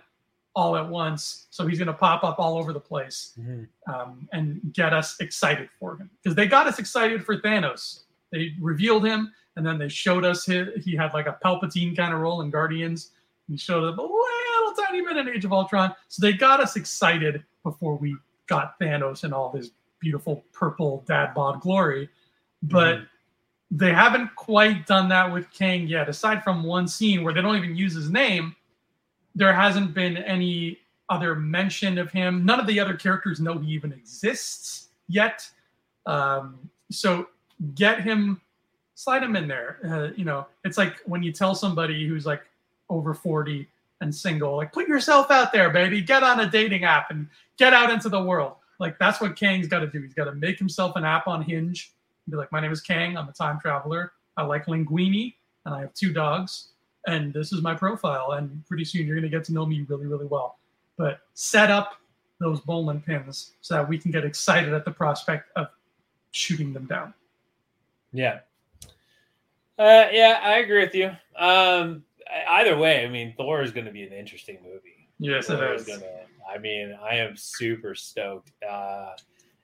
Speaker 1: all at once. So he's going to pop up all over the place mm-hmm. um, and get us excited for him because they got us excited for Thanos. They revealed him and then they showed us his, he had like a Palpatine kind of role in Guardians. He showed up a little tiny bit in Age of Ultron. So they got us excited before we got Thanos and all his beautiful purple dad bod glory. But mm-hmm. they haven't quite done that with Kang yet, aside from one scene where they don't even use his name there hasn't been any other mention of him. None of the other characters know he even exists yet. Um, so get him, slide him in there. Uh, you know, it's like when you tell somebody who's like over 40 and single, like put yourself out there, baby. Get on a dating app and get out into the world. Like that's what Kang's got to do. He's got to make himself an app on Hinge. And be like, my name is Kang. I'm a time traveler. I like linguini, and I have two dogs and this is my profile. And pretty soon you're going to get to know me really, really well. But set up those bowling pins so that we can get excited at the prospect of shooting them down.
Speaker 2: Yeah. Uh, yeah, I agree with you. Um, either way, I mean, Thor is going to be an interesting movie.
Speaker 1: Yes, it is.
Speaker 2: Gonna, I mean, I am super stoked. Uh,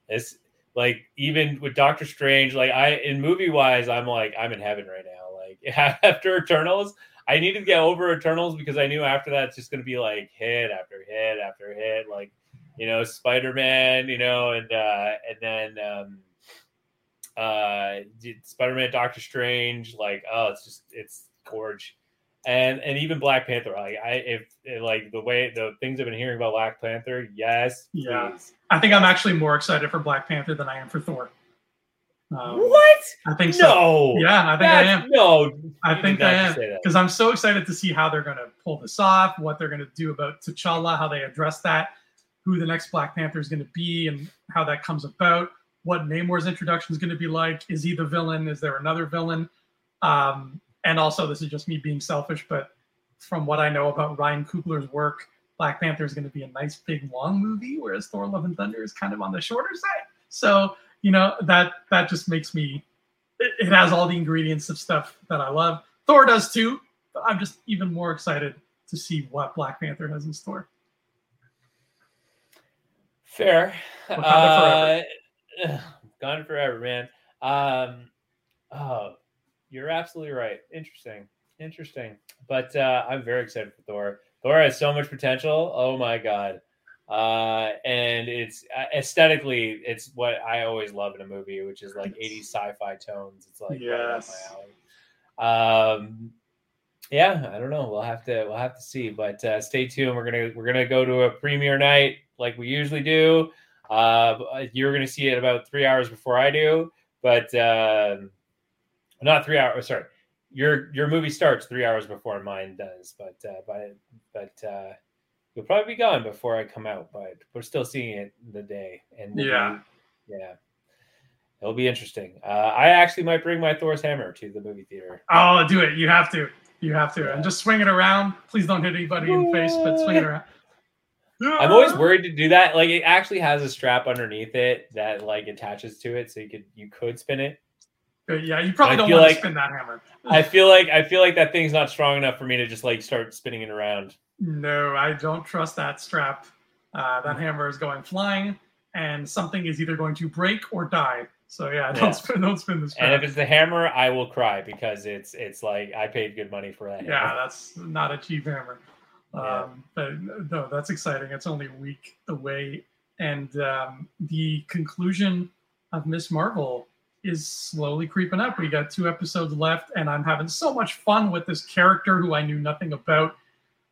Speaker 2: it's like even with Doctor Strange, like I in movie wise, I'm like I'm in heaven right now. Like after Eternals, I needed to get over Eternals because I knew after that it's just gonna be like hit after hit after hit, like you know Spider Man, you know, and uh, and then um, uh, Spider Man, Doctor Strange, like oh, it's just it's gorge and and even Black Panther. Like I if, if, like the way the things I've been hearing about Black Panther, yes,
Speaker 1: yeah. Please. I think I'm actually more excited for Black Panther than I am for Thor.
Speaker 2: Um, what?
Speaker 1: I think so. No. Yeah, I think I am.
Speaker 2: No,
Speaker 1: I think I am because I'm so excited to see how they're going to pull this off, what they're going to do about T'Challa, how they address that, who the next Black Panther is going to be, and how that comes about. What Namor's introduction is going to be like? Is he the villain? Is there another villain? Um, and also this is just me being selfish, but from what I know about Ryan Coogler's work, Black Panther is going to be a nice big long movie, whereas Thor: Love and Thunder is kind of on the shorter side. So you know that that just makes me. It, it has all the ingredients of stuff that I love. Thor does too. But I'm just even more excited to see what Black Panther has in store.
Speaker 2: Fair. Uh, forever. gone forever, man. Um, oh, you're absolutely right. Interesting. Interesting. But uh, I'm very excited for Thor. Thor has so much potential. Oh my god. Uh, and it's uh, aesthetically, it's what I always love in a movie, which is like 80s sci-fi tones. It's like
Speaker 1: yes.
Speaker 2: Right um, yeah, I don't know. We'll have to we'll have to see. But uh, stay tuned. We're gonna we're gonna go to a premiere night like we usually do. Uh, you're gonna see it about three hours before I do, but. Uh, not three hours. Sorry, your your movie starts three hours before mine does, but uh, but but uh, you'll probably be gone before I come out. But we're still seeing it the day, and
Speaker 1: we'll yeah,
Speaker 2: be, yeah, it'll be interesting. Uh, I actually might bring my Thor's hammer to the movie theater.
Speaker 1: Oh, do it! You have to, you have to, yeah. and just swing it around. Please don't hit anybody in the face, but swing it around.
Speaker 2: I'm always worried to do that. Like it actually has a strap underneath it that like attaches to it, so you could you could spin it.
Speaker 1: Yeah, you probably don't want like, to spin that hammer.
Speaker 2: I feel like I feel like that thing's not strong enough for me to just like start spinning it around.
Speaker 1: No, I don't trust that strap. Uh, that hammer is going flying, and something is either going to break or die. So yeah, don't yeah. spin, don't spin the strap.
Speaker 2: And if it's the hammer, I will cry because it's it's like I paid good money for that.
Speaker 1: Yeah, that's not a cheap hammer. Yeah. Um, but no, that's exciting. It's only a week away, and um, the conclusion of Miss Marvel is slowly creeping up. We got two episodes left, and I'm having so much fun with this character who I knew nothing about.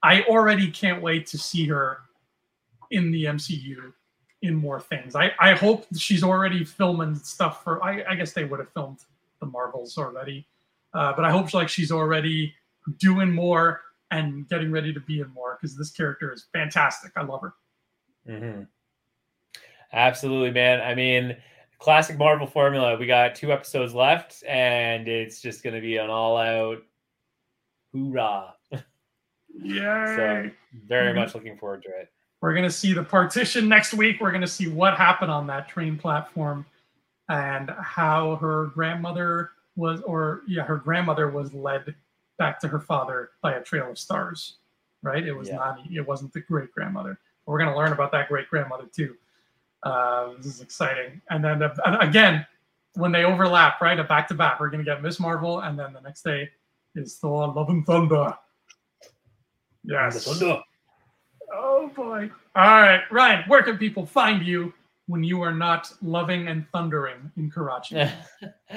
Speaker 1: I already can't wait to see her in the MCU in more things. I, I hope she's already filming stuff for. I, I guess they would have filmed the Marvels already, uh, but I hope like she's already doing more and getting ready to be in more because this character is fantastic. I love her.
Speaker 2: Mm-hmm. Absolutely, man. I mean classic Marvel formula. We got two episodes left, and it's just going to be an all-out hoorah!
Speaker 1: Yeah.
Speaker 2: So very mm-hmm. much looking forward to it.
Speaker 1: We're going to see the partition next week. We're going to see what happened on that train platform, and how her grandmother was, or yeah, her grandmother was led back to her father by a trail of stars. Right? It was yeah. not. It wasn't the great grandmother. We're going to learn about that great grandmother too. Uh, this is exciting. And then uh, again, when they overlap, right, a back to back, we're going to get Miss Marvel, and then the next day is Thor: Love and Thunder. Yes. Thunder. Oh boy! All right, Ryan, where can people find you when you are not loving and thundering in Karachi?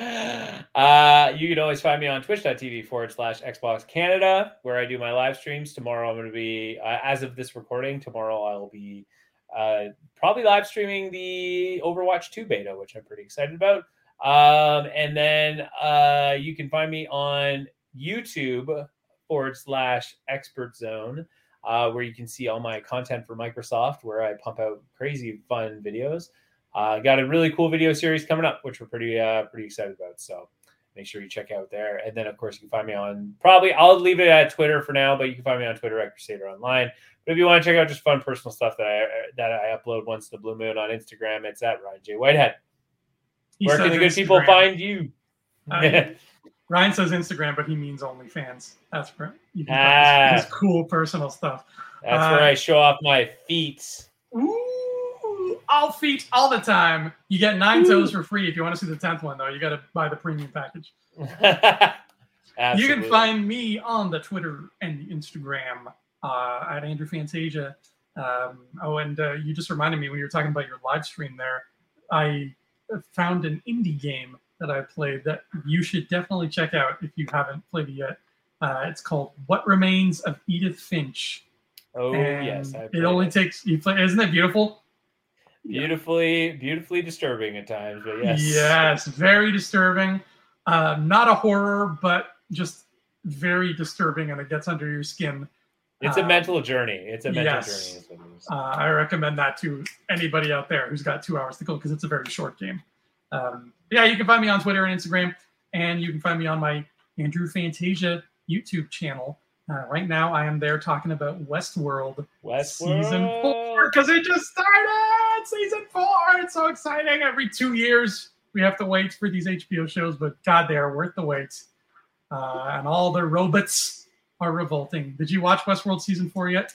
Speaker 2: uh, you can always find me on twitch.tv forward slash Xbox Canada, where I do my live streams. Tomorrow I'm going to be, uh, as of this recording, tomorrow I'll be uh, probably live streaming the Overwatch 2 beta, which I'm pretty excited about. Um, and then uh, you can find me on YouTube forward slash expert zone, uh, where you can see all my content for Microsoft, where I pump out crazy fun videos. Uh, got a really cool video series coming up, which we're pretty uh, pretty excited about. So make sure you check out there. And then, of course, you can find me on probably I'll leave it at Twitter for now, but you can find me on Twitter at Crusader Online. But if you want to check out just fun personal stuff that I that I upload once in the blue moon on Instagram, it's at Ryan J Whitehead. He Where can the good Instagram. people find you?
Speaker 1: Uh, Ryan says Instagram, but he means OnlyFans. That's where you can ah, his, his cool personal stuff.
Speaker 2: That's uh, where I show off my feet.
Speaker 1: Ooh, all feet all the time. You get nine toes for free. If you want to see the tenth one, though, you got to buy the premium package. you can find me on the Twitter and the Instagram uh, at Andrew Fantasia. Um, oh, and uh, you just reminded me when you were talking about your live stream there. I found an indie game that I played that you should definitely check out if you haven't played it yet. Uh, it's called What Remains of Edith Finch.
Speaker 2: Oh
Speaker 1: And
Speaker 2: yes, I
Speaker 1: it only
Speaker 2: played
Speaker 1: takes you play. Isn't it beautiful?
Speaker 2: Beautifully, beautifully disturbing at times, but yes,
Speaker 1: Yes, very disturbing. Uh, not a horror, but just very disturbing, and it gets under your skin.
Speaker 2: it's a
Speaker 1: Uh,
Speaker 2: mental journey. It's a mental
Speaker 1: yes.
Speaker 2: journey. is what it is.
Speaker 1: Uh, I recommend that to anybody out there who's got two hours to kill because it's a very short game. Um, yeah, you can find me on Twitter and Instagram, and you can find me on my Andrew Fantasia YouTube channel. Uh, right now, I am there talking about Westworld
Speaker 2: Westworld.
Speaker 1: season four because it just started. Season four. It's so exciting. Every two years, we have to wait for these HBO shows, but God, they are worth the wait. Uh, and all the robots are revolting. Did you watch Westworld season four yet?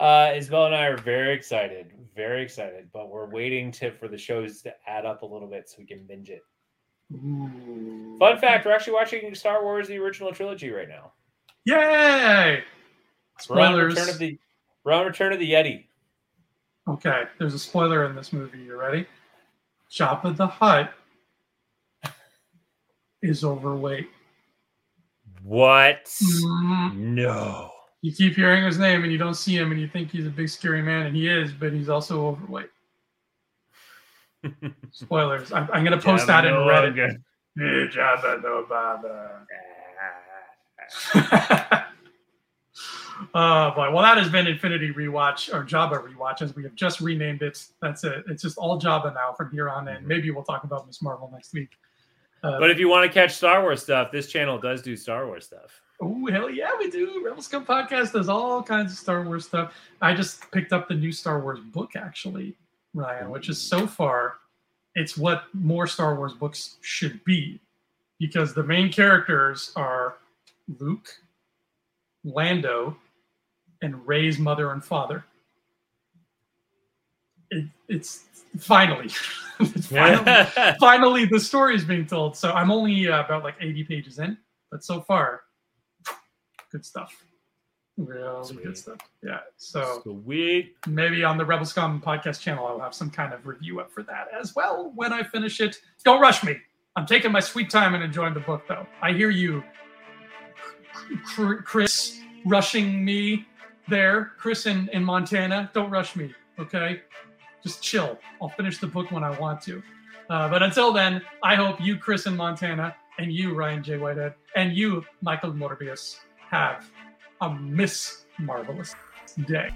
Speaker 2: Uh, Isabel and I are very excited, very excited, but we're waiting to for the shows to add up a little bit so we can binge it.
Speaker 1: Ooh.
Speaker 2: Fun fact: We're actually watching Star Wars: The Original Trilogy right now.
Speaker 1: Yay!
Speaker 2: We're on Return of the we're on Return of the Yeti.
Speaker 1: Okay, there's a spoiler in this movie. You ready? Jabba the Hutt is overweight.
Speaker 2: What?
Speaker 1: Mhm.
Speaker 2: No.
Speaker 1: You keep hearing his name and you don't see him and you think he's a big scary man and he is, but he's also overweight. Spoilers. I'm, I'm gonna post that in Reddit. Yeah, Jabba the Baba. Oh boy. Well, that has been Infinity Rewatch or Jabba Rewatch, as we have just renamed it. That's it. It's just all Jabba now from here on in. Maybe we'll talk about Miss Marvel next week. Uh,
Speaker 2: But if you want to catch Star Wars stuff, this channel does do Star Wars stuff.
Speaker 1: oh hell yeah, we do. Rebel Scum Podcast does all kinds of Star Wars stuff. I just picked up the new Star Wars book actually, Ryan, which is so far, it's what more Star Wars books should be, because the main characters are Luke, Lando, and Rey's mother and father. It, it's finally, it's finally, finally the story is being told. So I'm only uh, about like 80 pages in, but so far, good stuff. Real
Speaker 2: Sweet.
Speaker 1: good stuff. Yeah. So
Speaker 2: Sweet.
Speaker 1: maybe on the Rebel Scum podcast channel, I'll have some kind of review up for that as well when I finish it. Don't rush me. I'm taking my sweet time and enjoying the book, though. I hear you, Chris, rushing me there. Chris in, in Montana, don't rush me, okay? Just chill. I'll finish the book when I want to. Uh, but until then, I hope you, Chris in Montana, and you, Ryan J. Whitehead, and you, Michael Morbius, have a miss marvelous day.